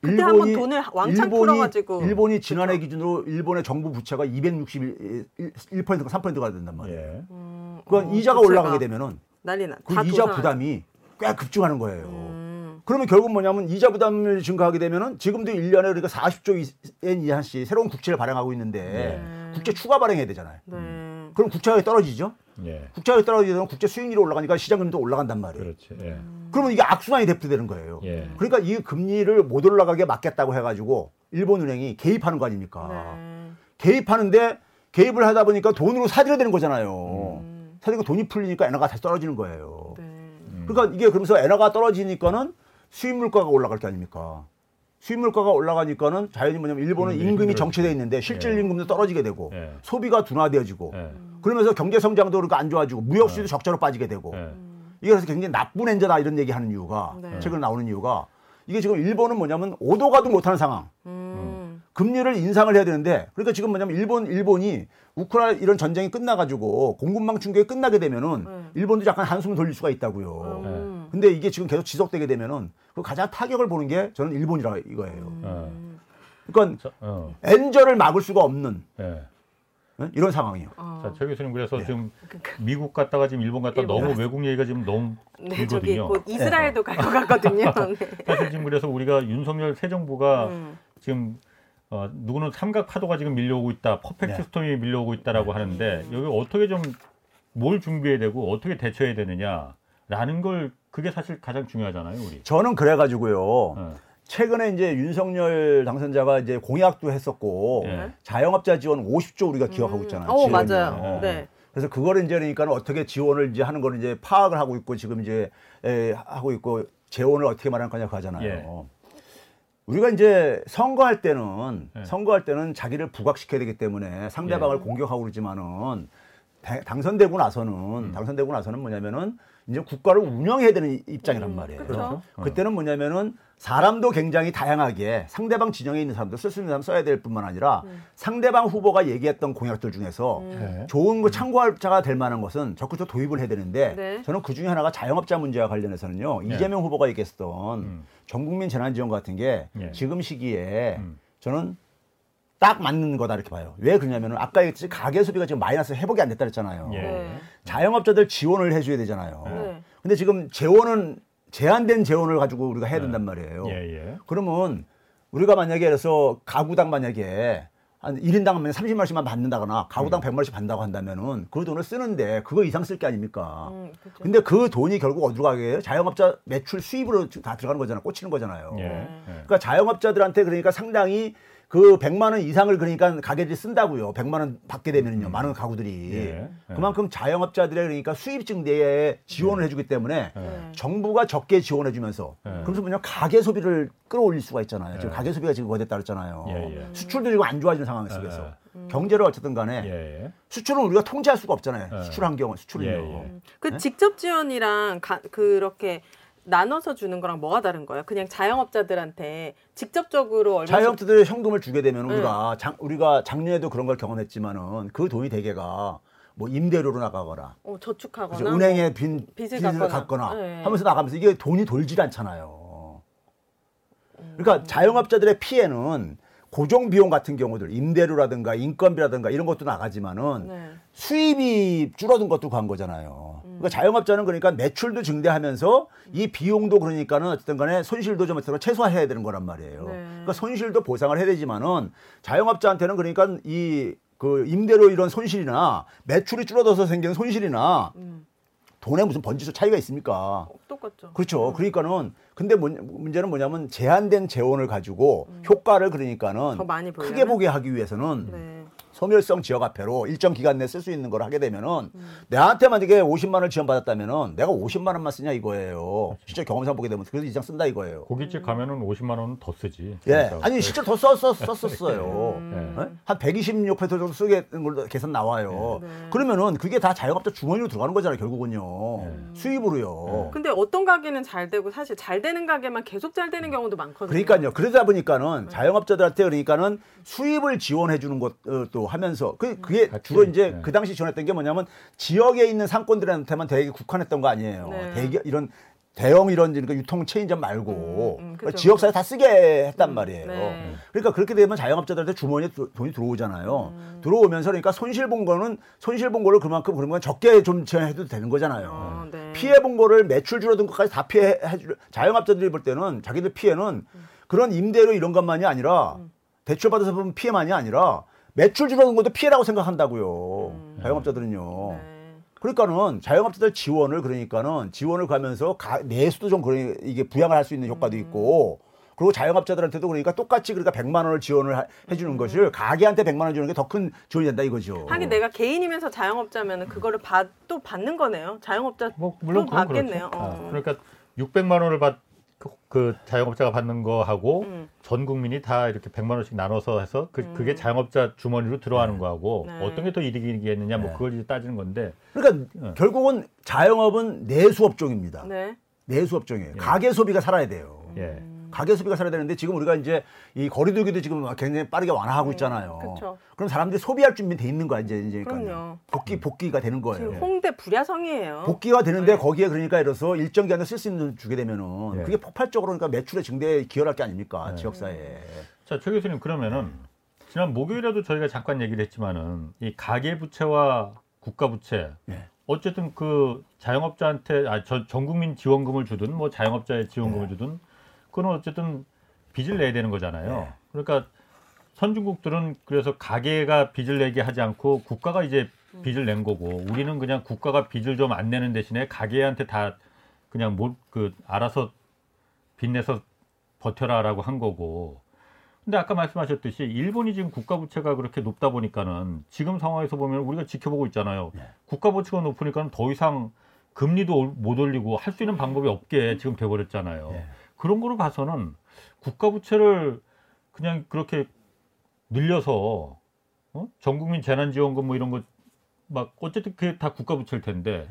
그때 한번 돈을 왕창 풀어가지고 일본이 지난해 기준으로 일본의 정부 부채가 261%가 3%가 된단 말이에요. 예. 음, 그건 어, 이자가 부채가 올라가게 되면은 난리 나. 그다 이자. 부담이 꽤 급증하는 거예요. 음. 그러면 결국 뭐냐면 이자 부담을 증가하게 되면은 지금도 1년에 우리가 40조 엔 이하씩 새로운 국채를 발행하고 있는데 네. 국채 추가 발행해야 되잖아요. 네. 그럼 국채가 떨어지죠? 예. 국채가 떨어지면 국채 수익률이 올라가니까 시장 금리도 올라간단 말이에요. 그렇지. 예. 그러면 이게 악순환이 대표되는 거예요. 예. 그러니까 이 금리를 못 올라가게 막겠다고 해가지고 일본은행이 개입하는 거 아닙니까? 네. 개입하는데 개입을 하다 보니까 돈으로 사들여야 되는 거잖아요. 음. 사들니까 돈이 풀리니까 엔화가 다시 떨어지는 거예요. 네. 그러니까 이게 그러면서 엔화가 떨어지니까는 수입 물가가 올라갈 게 아닙니까? 수입 물가가 올라가니까는 자연히 뭐냐면 일본은 임금이 임금이. 정체돼 있는데 실질 예. 임금도 떨어지게 되고 예. 소비가 둔화되어지고 예. 그러면서 경제 성장도 그러니까 안 좋아지고 무역 수지도 적자로 빠지게 되고 예. 이게 그래서 굉장히 나쁜 엔저다 이런 얘기 하는 이유가 네. 최근 나오는 이유가 이게 지금 일본은 뭐냐면 오도 가도 못하는 상황. 음. 금리를 인상을 해야 되는데 그러니까 지금 뭐냐면 일본 일본이 우크라이나 이런 전쟁이 끝나가지고 공급망 충격이 끝나게 되면은 네. 일본도 약간 한숨을 돌릴 수가 있다고요. 음. 근데 이게 지금 계속 지속되게 되면은 그 가장 타격을 보는 게 저는 일본이라 이거예요. 어. 그러니까 자, 어. 엔저를 막을 수가 없는 예. 예? 이런 상황이에요. 어. 자, 최 교수님 그래서 네. 지금 미국 갔다가 지금 일본 갔다 너무 외국 얘기가 지금 너무 네, 저기 길거든요. 곧 이스라엘도 갈 것 같거든요. 네. 사실 지금 그래서 우리가 윤석열 새 정부가 음. 지금 어, 누구는 삼각 파도가 지금 밀려오고 있다, 퍼펙트 네. 스톰이 밀려오고 있다라고 하는데 여기 어떻게 좀 뭘 준비해야 되고 어떻게 대처해야 되느냐라는 걸 그게 사실 가장 중요하잖아요, 우리. 저는 그래가지고요. 어. 최근에 이제 윤석열 당선자가 이제 공약도 했었고 예. 자영업자 지원 50조 우리가 기억하고 있잖아요. 어, 지원이요. 맞아요. 어. 네. 그래서 그거를 이제 그러니까 어떻게 지원을 이제 하는 거를 이제 파악을 하고 있고 지금 이제 에, 하고 있고 재원을 어떻게 말할 거냐 그 하잖아요. 예. 우리가 이제 선거할 때는 예. 선거할 때는 자기를 부각시켜야 되기 때문에 상대방을 예. 공격하고 그러지만은 당- 당선되고 나서는 음. 당선되고 나서는 뭐냐면은 이제 국가를 운영해야 되는 입장이란 말이에요. 그렇죠. 그렇죠. 어. 그때는 뭐냐면은 사람도 굉장히 다양하게 상대방 진영에 있는 사람도 쓸 수 있는 사람 써야 될 뿐만 아니라 상대방 후보가 얘기했던 공약들 중에서 네. 좋은 거 참고할 자가 될 만한 것은 적극적으로 도입을 해야 되는데 네. 저는 그 중에 하나가 자영업자 문제와 관련해서는요 이재명 후보가 얘기했던 음. 전국민 재난지원 같은 게 예. 지금 시기에 음. 저는 딱 맞는 거다 이렇게 봐요. 왜 그러냐면은 아까 얘기했듯이 가계 소비가 지금 마이너스 회복이 안 됐다 그랬잖아요. 예. 네. 자영업자들 지원을 해줘야 되잖아요. 네. 근데 지금 재원은 제한된 재원을 가지고 우리가 해야 된단 말이에요. 예, 예. 그러면 우리가 만약에 그래서 가구당 만약에 한 1인당 만 30만 원씩만 받는다거나 가구당 100만 원씩 받는다고 한다면은 그 돈을 쓰는데 그거 이상 쓸 게 아닙니까? 음, 그렇죠. 근데 그 돈이 결국 어디로 가게 해요? 자영업자 매출 수입으로 다 들어가는 거잖아요. 꽂히는 거잖아요. 예. 네. 예. 그러니까 자영업자들한테 그러니까 상당히 그 100만 원 이상을 그러니까 가게들이 쓴다고요. 100만 원 받게 되면은요. 많은 가구들이. 예. 예. 그만큼 자영업자들의 그러니까 수입 증대에 지원을 해주기 때문에 네. 정부가 적게 지원해 주면서 예. 그러면서 뭐냐 가계 소비를 끌어올릴 수가 있잖아요. 지금 예. 가계 소비가 지금 거됐다 그랬잖아요. 예, 예. 수출도 지금 안 좋아지는 상황 속에서 경제를 어쨌든 간에 예, 예. 수출은 우리가 통제할 수가 없잖아요. 예. 수출한 경우 수출은요. 예, 예. 그 네? 직접 지원이랑 가- 그렇게 나눠서 주는 거랑 뭐가 다른 거예요? 그냥 자영업자들한테 직접적으로 얼마 자영업자들의 현금을 주게 되면 네. 우리가 장, 우리가 작년에도 그런 걸 경험했지만은 그 돈이 대개가 뭐 임대료로 나가거나 어, 저축하거나 그래서 은행에 빈 빚을 빚을 갚거나. 갚거나 네. 하면서 나가면서 이게 돈이 돌질 않잖아요. 음. 그러니까 자영업자들의 피해는 고정 비용 같은 경우들 임대료라든가 인건비라든가 이런 것도 나가지만은 네. 수입이 줄어든 것도 간 거잖아요. 그러니까 자영업자는 그러니까 매출도 증대하면서 이 비용도 그러니까는 어쨌든 간에 손실도 좀 어쨌든 최소화해야 되는 거란 말이에요. 네. 그러니까 손실도 보상을 해야 되지만은 자영업자한테는 그러니까 이 그 임대료 이런 손실이나 매출이 줄어들어서 생기는 손실이나 음. 돈에 무슨 번지수 차이가 있습니까? 똑같죠. 그렇죠. 그러니까는 근데 문- 문제는 뭐냐면 제한된 재원을 가지고 효과를 그러니까는 더 많이 크게? 보게 하기 위해서는 네. 소멸성 지역 화폐로 일정 기간 내에 쓸수 있는 걸 하게 되면은 내한테 만약에 50만 원을 지원받았다면은 내가 50만 원만 쓰냐 이거예요. 실제 경험상 보게 되면 그래서 이상 쓴다 이거예요. 고깃집 가면은 50만 원은 더 쓰지. 예. 그러니까. 아니 실제 더 써, 써, 썼었어요. 음. 예. 예? 한126% 정도 쓰겠는 걸로 계산 나와요. 네. 그러면은 그게 다 자영업자 주머니로 들어가는 거잖아요, 결국은요. 네. 수입으로요. 근데 어떤 가게는 잘 되고 사실 잘 되는 가게만 계속 잘 되는 경우도 많거든요. 그러니까요. 그러다 보니까는 자영업자들한테 그러니까는 수입을 지원해 주는 것도 하면서 그 그게 같이, 주로 이제 네. 그 당시 지원했던 게 뭐냐면 지역에 있는 상권들한테만 되게 국한했던 거 아니에요. 네. 대기 이런 대형 이런 그러니까 유통 체인점 말고 음, 음, 그러니까 지역사회 다 쓰게 했단 말이에요. 네. 그러니까 그렇게 되면 자영업자들한테 주머니에 도- 돈이 들어오잖아요. 음. 들어오면서 그러니까 손실 본 거는 손실 본 거를 그만큼 그러면 적게 좀 지원해도 되는 거잖아요. 어, 네. 피해 본 거를 매출 줄어든 것까지 다 피해 주 자영업자들이 볼 때는 자기들 피해는 그런 임대료 이런 것만이 아니라 대출 받아서 보면 피해만이 아니라 매출 줄어든 것도 피해라고 생각한다고요. 자영업자들은요. 네. 그러니까는 자영업자들 지원을 그러니까는 지원을 가면서 가, 내수도 좀 그러, 이게 부양을 할 수 있는 효과도 있고 그리고 자영업자들한테도 그러니까 똑같이 그러니까 100만 원을 지원을 하- 해주는 것을 가게한테 100만 원 주는 게 더 큰 지원이 된다 이거죠. 하긴 내가 개인이면서 자영업자면은 그거를 받, 또 받는 거네요. 자영업자 뭐 물론 또 그건 받겠네요. 그렇죠. 어. 아, 그러니까 600만 원을 받 그, 그 자영업자가 받는 거 하고 음. 전 국민이 다 이렇게 100만 원씩 나눠서 해서 그, 그게 자영업자 주머니로 들어가는 거하고 네. 어떤 게 더 이득이겠느냐 뭐 네. 그걸 이제 따지는 건데 그러니까 어. 결국은 자영업은 내수업종입니다. 네. 내수업종이에요. 가계 소비가 살아야 돼요. 예. 가계 소비가 살아야 되는데 지금 우리가 이제 이 거리두기도 지금 굉장히 빠르게 완화하고 있잖아요. 음, 그쵸. 그럼 사람들이 소비할 준비 돼 있는 거야 이제 이제 그러니까요. 그럼요. 복귀 복귀가 되는 거예요. 지금 홍대 불야성이에요. 복귀가 되는데 네. 거기에 그러니까 이래서 일정 기간에 쓸 수 있는 돈 주게 되면은 예. 그게 폭발적으로 그러니까 매출의 증대에 기여할 게 아닙니까 네. 지역사회에. 자, 최 교수님 그러면은 지난 목요일에도 저희가 잠깐 얘기를 했지만은 이 가계 부채와 국가 부채 예. 어쨌든 그 자영업자한테 아, 저, 전 국민 지원금을 주든 뭐 자영업자의 지원금을 네. 주든 그건 어쨌든 빚을 내야 되는 거잖아요. 네. 그러니까 선진국들은 그래서 가계가 빚을 내게 하지 않고 국가가 이제 빚을 낸 거고 우리는 그냥 국가가 빚을 좀 안 내는 대신에 가계한테 다 그냥 뭐그 알아서 빚내서 버텨라라고 한 거고. 근데 아까 말씀하셨듯이 일본이 지금 국가 부채가 그렇게 높다 보니까는 지금 상황에서 보면 우리가 지켜보고 있잖아요. 네. 국가 부채가 높으니까는 더 이상 금리도 올- 못 올리고 할 수 있는 방법이 없게 지금 돼버렸잖아요. 네. 그런 거로 봐서는 국가 부채를 그냥 그렇게 늘려서 어? 전국민 재난지원금 뭐 이런 거 막 어쨌든 그게 다 국가 부채일 텐데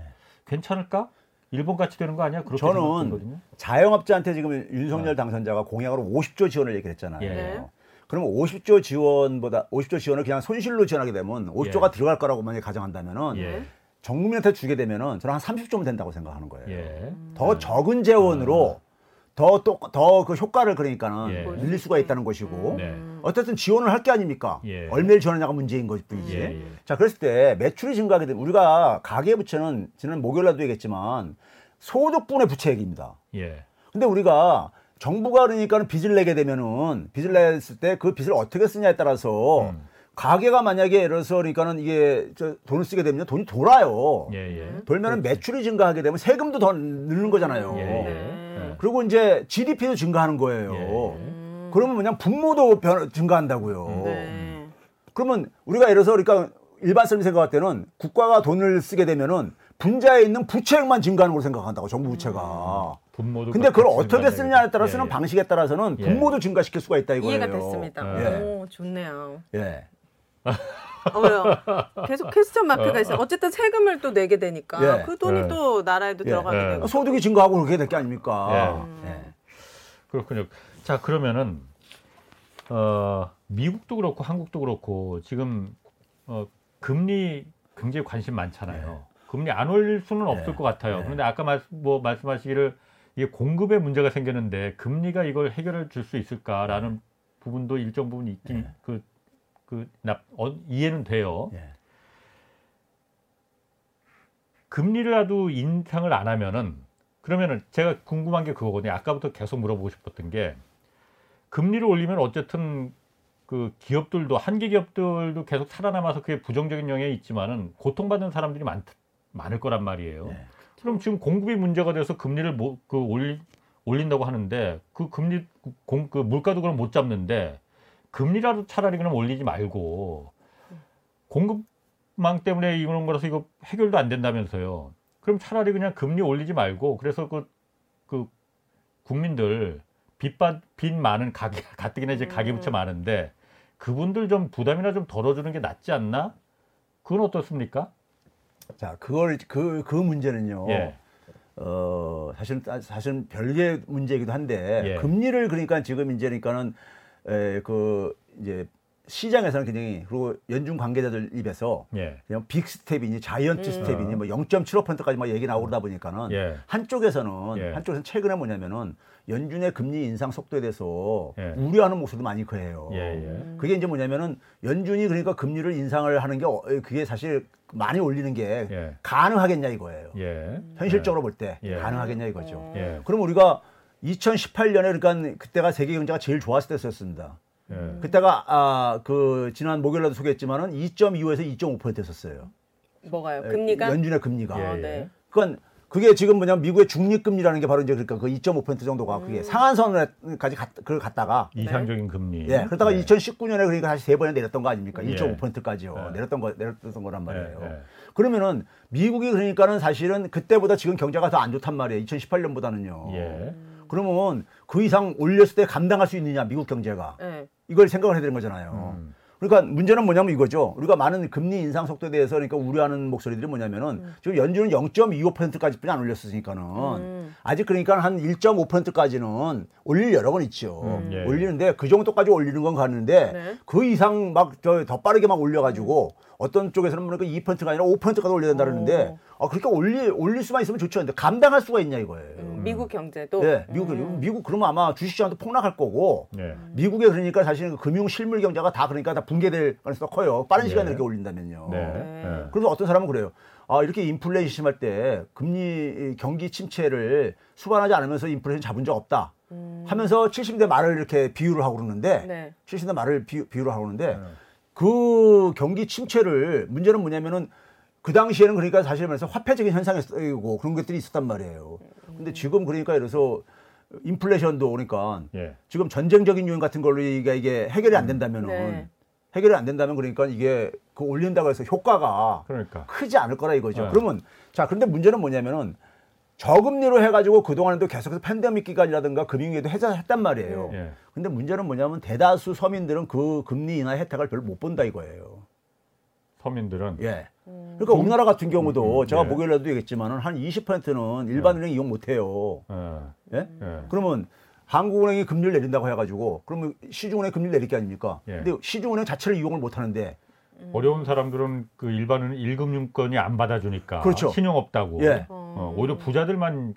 괜찮을까? 일본 같이 되는 거 아니야? 그렇게 저는 생각하거든요. 자영업자한테 지금 윤석열 당선자가 공약으로 50조 지원을 얘기를 했잖아요. 예. 네. 그러면 50조 지원보다 50조 지원을 그냥 손실로 지원하게 되면 50조가 예. 들어갈 거라고 만약에 가정한다면은 예. 전 국민한테 주게 되면은 저는 한 30조면 된다고 생각하는 거예요. 예. 더 적은 재원으로 더또더그 효과를 그러니까는 예. 늘릴 수가 있다는 것이고 네. 어쨌든 지원을 할 게 아닙니까? 예. 얼마를 지원하냐가 문제인 것뿐이지. 예, 예. 자, 그랬을 때 매출이 증가하게 되면 우리가 가계 부채는 지난 목요일날도 얘기했지만 소득분의 부채액입니다. 예. 근데 우리가 정부가 그러니까는 빚을 내게 되면은 빚을 냈을 때 그 빚을 어떻게 쓰냐에 따라서 음. 가게가 만약에 예를 들어서 그러니까는 이게 저 돈을 쓰게 되면 돈이 돌아요. 예. 예. 돌면은 매출이 증가하게 되면 세금도 더 늘는 거잖아요. 예. 네. 예. 그리고 이제 GDP도 증가하는 거예요. 예. 그러면 뭐냐 분모도 변, 증가한다고요. 네. 그러면 우리가 예를 들어서 그러니까 일반 사람이 생각할 때는 국가가 돈을 쓰게 되면은 분자에 있는 부채액만 증가하는 걸로 생각한다고 정부 부채가. 분모도 근데 그걸 어떻게 쓰느냐에 얘기죠. 따라 예, 쓰는 예. 방식에 따라서는 예. 분모도 증가시킬 수가 있다 이거예요. 이해가 됐습니다. 예. 오, 좋네요. 예. 어, 왜요? 계속 퀘스천 마크가 있어요. 어쨌든 세금을 또 내게 되니까 예. 그 돈이 예. 또 나라에도 예. 들어가게 예. 되고. 소득이 증가하고 그렇게 될 게 아닙니까? 예. 예. 그렇군요. 자 그러면은 어, 미국도 그렇고 한국도 그렇고 지금 어, 금리 굉장히 관심 많잖아요. 금리 안 올릴 수는 없을 네. 것 같아요. 네. 그런데 아까 말, 뭐 말씀하시기를 이게 공급에 문제가 생겼는데 금리가 이걸 해결해 줄 수 있을까라는 부분도 일정 부분 있긴 네. 그, 그, 나, 어, 이해는 돼요. 예. 금리라도 인상을 안 하면은 그러면은 제가 궁금한 게 그거거든요. 아까부터 계속 물어보고 싶었던 게 금리를 올리면 어쨌든 그 기업들도 한계 기업들도 계속 살아남아서 그게 부정적인 영향이 있지만은 고통받는 사람들이 많 많을 거란 말이에요. 네. 그럼 지금 공급이 문제가 돼서 금리를 뭐, 그 올리, 올린다고 하는데 그 금리 공, 그 물가도 그럼 못 잡는데 금리라도 차라리 그럼 올리지 말고 공급망 때문에 이런 거라서 이거 해결도 안 된다면서요. 그럼 차라리 그냥 금리 올리지 말고 그래서 그, 그 국민들 빚받 빚 많은 가게 가뜩이나 이제 가계부채 음. 많은데 그분들 좀 부담이나 좀 덜어주는 게 낫지 않나? 그건 어떻습니까? 자, 그걸 그그 문제는요. 예. 어, 사실 사실은 별개의 문제이기도 한데 예. 금리를 그러니까 지금 이제 그러니까는 에, 그 이제 시장에서는 굉장히 그리고 연준 관계자들 입에서 예. 그냥 big step이니 giant step이니 뭐 0.75%까지 막 얘기 나오다 보니까는 예. 한쪽에서는 예. 한쪽에서는 최근에 뭐냐면은 연준의 금리 인상 속도에 대해서 예. 우려하는 목소리도 많이 커해요. 예, 예. 그게 이제 뭐냐면은 연준이 그러니까 금리를 인상을 하는 게 어, 그게 사실 많이 올리는 게 예. 가능하겠냐 이거예요. 예. 현실적으로 볼때 예. 가능하겠냐 이거죠. 그럼 우리가 2018년에 그러니까 그때가 세계 경제가 제일 좋았을 때였습니다. 예. 그때가 아 그 지난 목요일에도 소개했지만은 2.25에서 2.5%였어요. 뭐가요? 금리가? 연준의 금리가. 아, 예, 네. 그건 그게 지금 뭐냐면 미국의 중립금리라는 게 바로 이제 그러니까 그 2.5% 정도가 음. 그게 상한선까지 갔, 그걸 갔다가 이상적인 금리. 예, 그러다가 예. 2019년에 그러니까 다시 세 번에 내렸던 거 아닙니까? 예. 1.5%까지요. 예. 내렸던 거 내렸던 거란 말이에요. 예, 예. 그러면은 미국이 그러니까는 사실은 그때보다 지금 경제가 더 안 좋단 말이에요. 2018년보다는요. 예. 그러면 그 이상 올렸을 때 감당할 수 있느냐 미국 경제가 네. 이걸 생각을 해야 되는 거잖아요. 음. 그러니까 문제는 뭐냐면 이거죠. 우리가 많은 금리 인상 속도에 대해서 그러니까 우려하는 목소리들이 뭐냐면은 지금 연준은 0.25%까지뿐이 안 올렸으니까는 음. 아직 그러니까 한 1.5%까지는 올릴 여력은 있죠. 음, 예. 올리는데 그 정도까지 올리는 건 가는데 네. 그 이상 막저더 빠르게 막 올려가지고 어떤 쪽에서는 그러니까 2%가 아니라 5%까지 올려야 된다 그러는데 아 그러니까 올리 올릴 수만 있으면 좋죠. 근데 감당할 수가 있냐 이거예요. 음, 미국 경제도. 예, 미국 미국 그러면 아마 주식시장도 폭락할 거고 예. 미국의 그러니까 사실은 그 금융 실물 경제가 다 그러니까 다 붕괴될 가능성이 커요. 빠른 시간에 예. 이렇게 올린다면요. 네. 네. 예. 그래서 어떤 사람은 그래요. 아, 이렇게 인플레이션 심할 때 금리 경기 침체를 수반하지 않으면서 인플레이션 잡은 적 없다. 하면서 70대 말을 이렇게 비유를 하고 그러는데 네. 70대 말을 비, 비유를 하고 그러는데 네. 그 경기 침체를 문제는 뭐냐면은 그 당시에는 그러니까 사실 말해서 화폐적인 현상이고 그런 것들이 있었단 말이에요. 근데 지금 그러니까 이래서 인플레이션도 그러니까 예. 지금 전쟁적인 요인 같은 걸로 이게, 이게 해결이 안 된다면은 네. 해결이 안 된다면 그러니까 이게 그 올린다고 해서 효과가 그러니까. 크지 않을 거라 이거죠. 네. 그러면 자 그런데 문제는 뭐냐면은 저금리로 해가지고 그동안에도 계속해서 팬데믹 기간이라든가 금융위기도 해결했단 말이에요. 예. 근데 문제는 뭐냐면 대다수 서민들은 그 금리 인하 혜택을 별로 못 본다 이거예요. 서민들은 예. 그러니까 우리나라 같은 경우도 음, 제가 예. 보기에도 얘기했지만은 한 20%는 일반 은행 이용 못 해요. 예. 예? 예. 그러면 한국은행이 금리를 내린다고 해가지고 그러면 시중은행 금리를 내릴 게 아닙니까? 예. 근데 시중은행 자체를 이용을 못 하는데 어려운 사람들은 그 일반은 일금융권이 안 받아주니까 그렇죠. 신용 없다고. 예. 어, 오히려 부자들만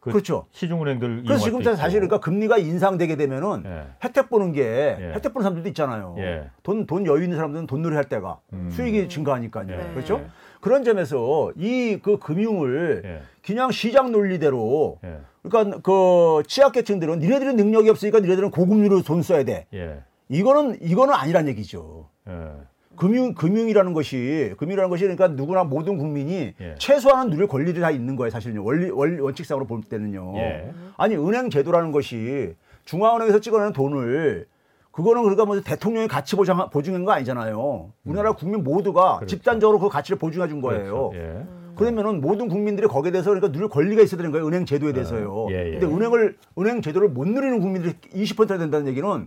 그 그렇죠. 시중은행들 그래서 지금. 사실 그러니까 금리가 인상되게 되면은 예. 혜택 보는 게 예. 혜택 보는 사람들도 있잖아요. 예. 돈, 돈 여유 있는 사람들은 돈 놀이 할 때가 음. 수익이 증가하니까요. 예. 그렇죠? 그런 점에서 이 그 금융을 예. 그냥 시장 논리대로 예. 그러니까 그 취약계층들은 니네들은 능력이 없으니까 니네들은 고금리로 돈 써야 돼. 예. 이거는 이거는 아니란 얘기죠. 예. 금융 금융이라는 것이 금융이라는 것이 그러니까 누구나 모든 국민이 예. 최소한은 누릴 권리들이 다 있는 거예요. 사실은요. 원리 원, 원칙상으로 볼 때는요. 예. 아니 은행 제도라는 것이 중앙은행에서 찍어내는 돈을 그거는 그러니까 뭐 대통령이 가치 보장 보증한 거 아니잖아요. 우리나라 국민 모두가 음. 그렇죠. 집단적으로 그 가치를 보증해 준 거예요. 그렇죠. 예. 그러면은 모든 국민들이 거기에 대해서 그러니까 누릴 권리가 있어야 되는 거예요. 은행 제도에 대해서요. 예, 예. 근데 은행을 은행 제도를 못 누리는 국민들이 20%가 된다는 얘기는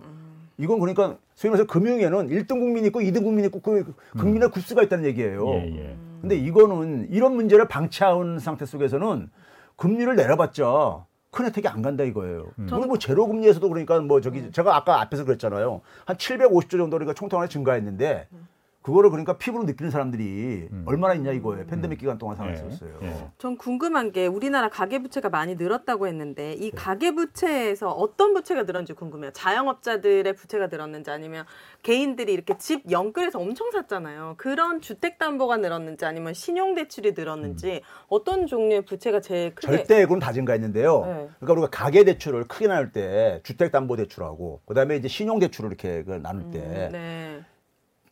이건 그러니까 소위 말해서 금융에는 1등 국민이 있고 2등 국민이 있고 그 국민의 구수가 있다는 얘기예요. 음. 예, 예. 근데 이거는 이런 문제를 방치한 상태 속에서는 금리를 내려봤자 큰 혜택이 안 간다 이거예요. 음. 오늘 뭐 제로 금리에서도 그러니까 뭐 저기 제가 아까 앞에서 그랬잖아요. 한 750조 정도 그러니까 총통하게 증가했는데 그거를 그러니까 피부로 느끼는 사람들이 얼마나 있냐 이거예요. 팬데믹 기간 동안 상황이었어요. 음. 예. 예. 전 궁금한 게 우리나라 가계부채가 많이 늘었다고 했는데 이 가계부채에서 어떤 부채가 늘었는지 궁금해요. 자영업자들의 부채가 늘었는지 아니면 개인들이 이렇게 집 영끌해서 엄청 샀잖아요. 그런 주택담보가 늘었는지 아니면 신용대출이 늘었는지 어떤 종류의 부채가 제일 크게 절대액으로는 다 증가했는데요. 네. 그러니까 우리가 가계 대출을 크게 나눌 때 주택담보대출하고 그다음에 이제 신용대출을 이렇게 그 나눌 때 음, 네.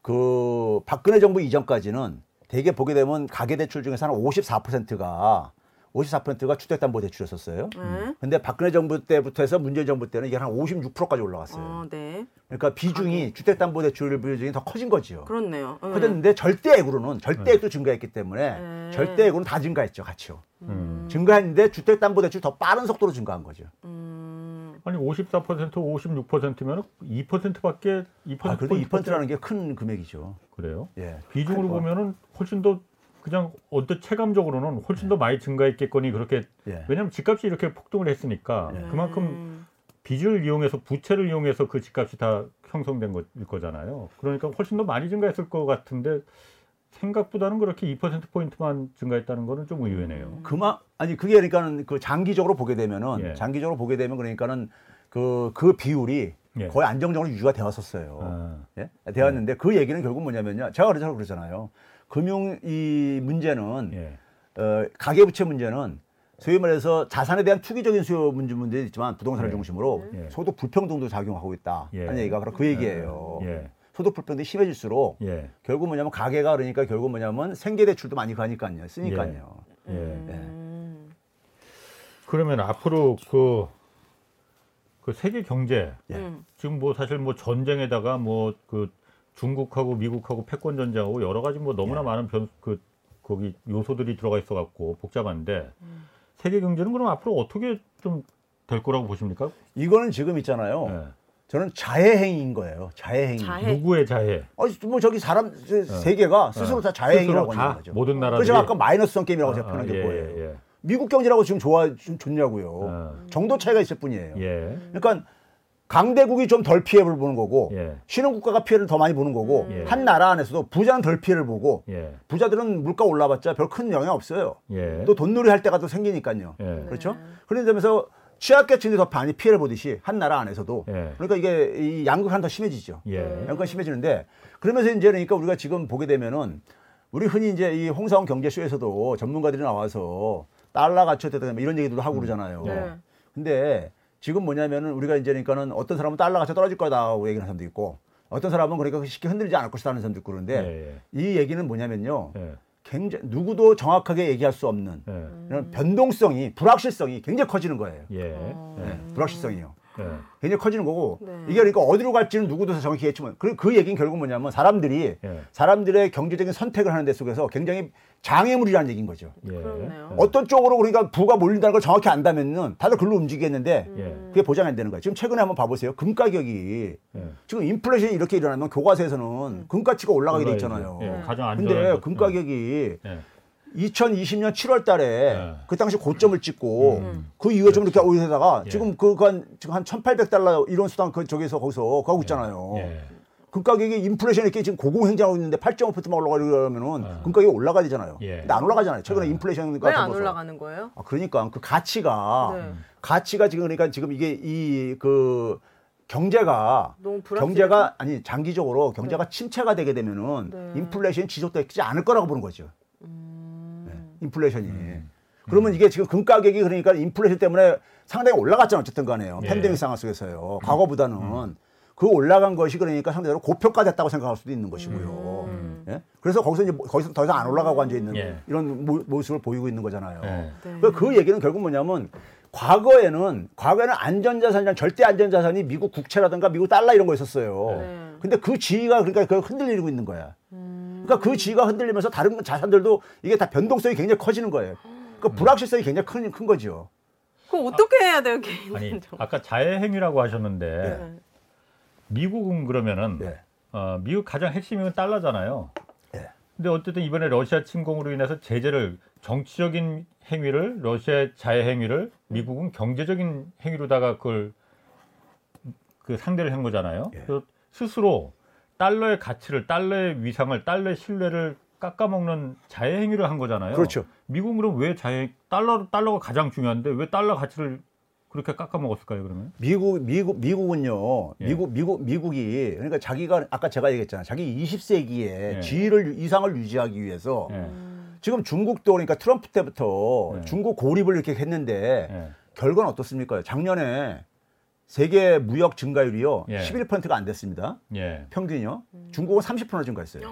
그 박근혜 정부 이전까지는 대개 보게 되면 가계 대출 중에서 한 54%가 54%가 주택담보대출이었었어요. 네. 근데 박근혜 정부 때부터 해서 문재인 정부 때는 이게 한 56%까지 올라갔어요. 어, 네. 그러니까 비중이 주택담보대출 비중이 더 커진 거지요. 그렇네요. 네. 커졌는데 절대액으로는 절대액도 증가했기 때문에 네. 절대액으로는 다 증가했죠, 같이요. 음. 증가했는데 주택담보대출 더 빠른 속도로 증가한 거죠. 음, 아니 54% 56%면 2%밖에 2% 아, 그래도 포인트 2%라는 게 큰 금액이죠. 그래요? 예. 비중으로. 보면은 훨씬 더 그냥 언뜻 체감적으로는 훨씬 더 많이 증가했겠거니 그렇게 예. 왜냐하면 집값이 이렇게 폭등을 했으니까 네. 그만큼 음, 빚을 이용해서 부채를 이용해서 그 집값이 다 형성된 거일 거잖아요. 그러니까 훨씬 더 많이 증가했을 것 같은데 생각보다는 그렇게 2% 포인트만 증가했다는 거는 좀 의외네요. 그만 아니 그게 그러니까는 그 장기적으로 보게 되면은 예. 장기적으로 보게 되면 그러니까는 그 그 비율이 예. 거의 안정적으로 유지가 되었었어요. 아, 예? 되었는데 그 얘기는 결국 뭐냐면요. 제가 그래서 그러잖아요. 금융 이 문제는 예. 어, 가계부채 문제는 소위 말해서 자산에 대한 투기적인 수요 문제 문제 있지만 부동산을 예. 중심으로 예. 소득 불평등도 작용하고 있다. 예. 하는 얘기가 바로 그 얘기예요. 예. 소득 불평등이 심해질수록 예. 결국 뭐냐면 가계가 그러니까 결국 뭐냐면 생계 대출도 많이 가니까요. 쓰니까요. 예. 음. 그러면 앞으로 그, 그 세계 경제 예. 음. 지금 뭐 사실 뭐 전쟁에다가 뭐그 중국하고 미국하고 패권 전쟁하고 여러 가지 뭐 너무나 예. 많은 변 그 거기 요소들이 들어가 있어 갖고 복잡한데 세계 경제는 그럼 앞으로 어떻게 좀 될 거라고 보십니까? 이거는 지금 있잖아요. 예. 저는 자해행위인 거예요. 자해행위. 자해. 누구의 자해? 아니, 뭐 저기 사람 세- 세계가 스스로 다 자해행위라고 스스로 하는 다 거죠. 모든 나라들이 그래서 아까 마이너스성 게임이라고 아, 제가 표현한 게 예, 뭐예요? 예, 예. 미국 경제라고 지금 좋아 좀 좋냐고요. 아. 정도 차이가 있을 뿐이에요. 예. 그러니까 강대국이 좀 덜 피해를 보는 거고 예. 신흥국가가 피해를 더 많이 보는 거고 예. 한 나라 안에서도 부자는 덜 피해를 보고 예. 부자들은 물가 올라봤자 별 큰 영향 없어요. 예. 또 돈놀이 할 때가 또 생기니까요. 예. 그렇죠? 그런 점에서 취약계층이 더 많이 피해를 보듯이 한 나라 안에서도 예. 그러니까 이게 이 양극화는 더 심해지죠. 예. 양극화 심해지는데 그러면서 이제 그러니까 우리가 지금 보게 되면은 우리 흔히 이제 이 홍사원 경제쇼에서도 전문가들이 나와서 달러 가치가 됐다 이런 얘기도 하고 그러잖아요. 네. 근데 지금 뭐냐면은 우리가 이제 그러니까는 어떤 사람은 달러 가치 떨어질 거다고 얘기하는 사람도 있고 어떤 사람은 그러니까 쉽게 흔들리지 않을 것이다 하는 사람도 있고 그런데 예, 이 얘기는 뭐냐면요. 예, 굉장히 누구도 정확하게 얘기할 수 없는 예, 이런 변동성이 불확실성이 굉장히 커지는 거예요. 예, 어. 예, 네, 불확실성이요. 예. 굉장히 커지는 거고 네. 이게 그러니까 어디로 갈지는 누구도 정확히 예측 그, 그 얘기는 결국 뭐냐면 사람들이 예. 사람들의 경제적인 선택을 하는 데 속에서 굉장히 장애물이라는 얘기인 거죠. 예. 어떤 쪽으로 그러니까 부가 몰린다는 걸 정확히 안다면은 다들 글로 움직이겠는데 예. 그게 보장이 안 되는 거예요. 지금 최근에 한번 봐보세요. 금 가격이 예. 지금 인플레이션이 이렇게 일어나면 교과서에서는 금 가치가 올라가게 돼 있잖아요. 예, 가장 근데 것. 금 가격이 예. 2020년 7월 달에 네. 그 당시 고점을 찍고 음. 그 이후에 좀 이렇게 오르다가 예. 지금 그한 지금 한 1,800달러 이런 수당 그 저기서 거기서 가고 있잖아요. 예. 금 가격이 인플레이션이 이렇게 지금 고공행진하고 있는데 8.5%만 올라가려면은 어. 금 가격이 올라가야 되잖아요. 예. 근데 안 올라가잖아요. 최근에 인플레이션과 왜안 더불어서. 올라가는 거예요? 아, 그러니까 그 가치가 네. 가치가 지금 그러니까 지금 이게 이그 경제가? 경제가 아니 장기적으로 경제가 침체가 되게 되면은 네. 인플레이션이 지속되지 않을 거라고 보는 거죠. 음. 네, 인플레이션이. 그러면 이게 지금 금 가격이 그러니까 인플레이션 때문에 상당히 올라갔잖아요. 어쨌든 간에요. 예. 팬데믹 상황 속에서요. 과거보다는 그 올라간 것이 그러니까 상대적으로 고평가됐다고 생각할 수도 있는 것이고요. 음. 예? 그래서 거기서 이제 거기서 더 이상 안 올라가고 앉아 있는 예. 이런 모, 모습을 보이고 있는 거잖아요. 예. 네. 그그 얘기는 결국 뭐냐면 과거에는 과거에는 안전자산이랑 절대 안전자산이 미국 국채라든가 미국 달러 이런 거 있었어요. 네. 근데 그 지위가 그러니까 그 흔들리고 있는 거야. 그러니까 그 지위가 흔들리면서 다른 자산들도 이게 다 변동성이 굉장히 커지는 거예요. 그러니까 불확실성이 굉장히 큰, 큰 거죠. 그럼 어떻게 해야 돼요, 아니 개인은? 아까 자해행위라고 하셨는데 네. 미국은 그러면은 예. 어, 미국 가장 핵심은 달러잖아요. 예. 근데 어쨌든 이번에 러시아 침공으로 인해서 제재를 정치적인 행위를 러시아의 자해 행위를 미국은 경제적인 행위로다가 그걸 그 상대를 한 거잖아요. 예. 그래서 스스로 달러의 가치를 달러의 위상을 달러의 신뢰를 깎아먹는 자해 행위를 한 거잖아요. 그렇죠. 미국은 그럼 왜 자해 달러 달러가 가장 중요한데 왜 달러 가치를 그렇게 깎아먹었을까요? 그러면? 미국 미국 미국은요. 예. 미국 미국 미국이 그러니까 자기가 아까 제가 얘기했잖아요. 자기 20세기에 예. 지위를 이상을 유지하기 위해서 예. 지금 중국도 그러니까 트럼프 때부터 예. 중국 고립을 이렇게 했는데 예. 결과는 어떻습니까? 작년에 세계 무역 증가율이요. 예. 11%가 안 됐습니다. 예. 평균이요. 중국은 30%나 증가했어요.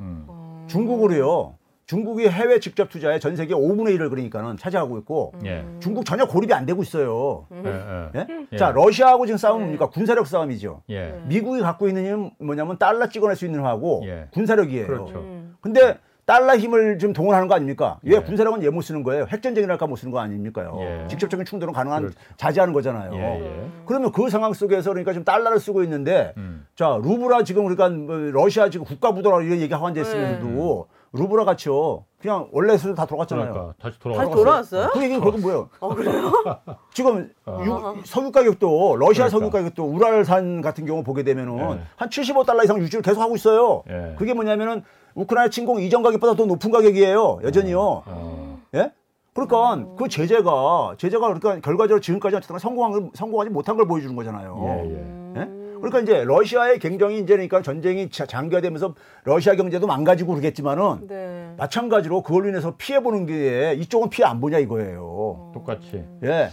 음. 어. 중국으로요. 중국이 해외 직접 투자에 전 세계 5분의 1을 그러니까는 차지하고 있고 예. 중국 전혀 고립이 안 되고 있어요. 예. 예. 예? 예. 자, 러시아하고 지금 싸움은 네. 뭡니까? 군사력 싸움이죠. 예. 미국이 갖고 있는 힘은 뭐냐면 달러 찍어낼 수 있는 힘하고 예. 군사력이에요. 그렇죠. 음. 근데 달러 힘을 좀 동원하는 거 아닙니까? 얘 예. 군사력은 얘 못 쓰는 거예요. 핵전쟁이랄까 못 쓰는 거 아닙니까요? 예. 직접적인 충돌은 가능한 그렇죠. 자제하는 거잖아요. 예, 예. 그러면 그 상황 속에서 그러니까 지금 달러를 쓰고 있는데 음. 자 루브라 지금 우리가 뭐 러시아 지금 국가 부도라 이런 얘기하고 앉아 있으면서도 루브라 가치요 그냥 원래 수준 다 돌아갔잖아요. 그러니까 다시. 돌아왔어요? 그 얘기는 결국 뭐예요? 어, 그래요? 지금 어. 유- 석유 가격도 러시아 그러니까. 석유 가격도 우랄산 같은 경우 보게 되면은 예. 한 75달러 이상 유지를 계속 하고 있어요. 예. 그게 뭐냐면은 우크라이나 침공 이전 가격보다 더 높은 가격이에요. 여전히요. 어. 예? 그러니까 그 제재가 제재가 그러니까 결과적으로 지금까지 어쨌든 성공한 걸- 성공하지 못한 걸 보여주는 거잖아요. 예, 예. 예? 그러니까 이제 러시아의 경쟁이 이제 그러니까 전쟁이 자- 장기화되면서 러시아 경제도 망가지고 그러겠지만은 네. 마찬가지로 그걸로 인해서 피해 보는 게 이쪽은 피해 안 보냐 이거예요. 똑같이. 예.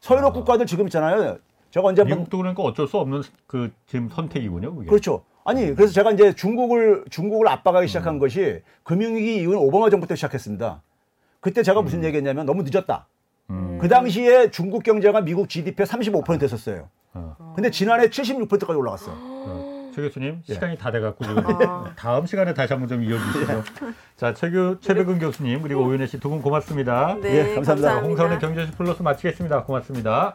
서유럽 국가들 지금 있잖아요. 제가 언제 한번 미국도 그러니까 어쩔 수 없는 그 지금 선택이군요. 그게. 그렇죠. 아니 그래서 제가 이제 중국을 중국을 압박하기 시작한 것이 금융위기 이후에 오바마 정부 때 시작했습니다. 그때 제가 무슨 얘기했냐면 너무 늦었다. 음. 그 당시에 중국 경제가 미국 GDP의 35% 했었어요. 어. 근데 지난해 76%까지 올라갔어요. 어. 최 교수님 예. 시간이 다 돼갖고 지금 아. 다음 시간에 다시 한번 좀 이어주시죠. 예. 자, 최교 최백은 교수님 그리고 오윤혜 씨 두 분 고맙습니다. 네, 예, 감사합니다. 감사합니다. 홍사원의 경제시 플러스 마치겠습니다. 고맙습니다.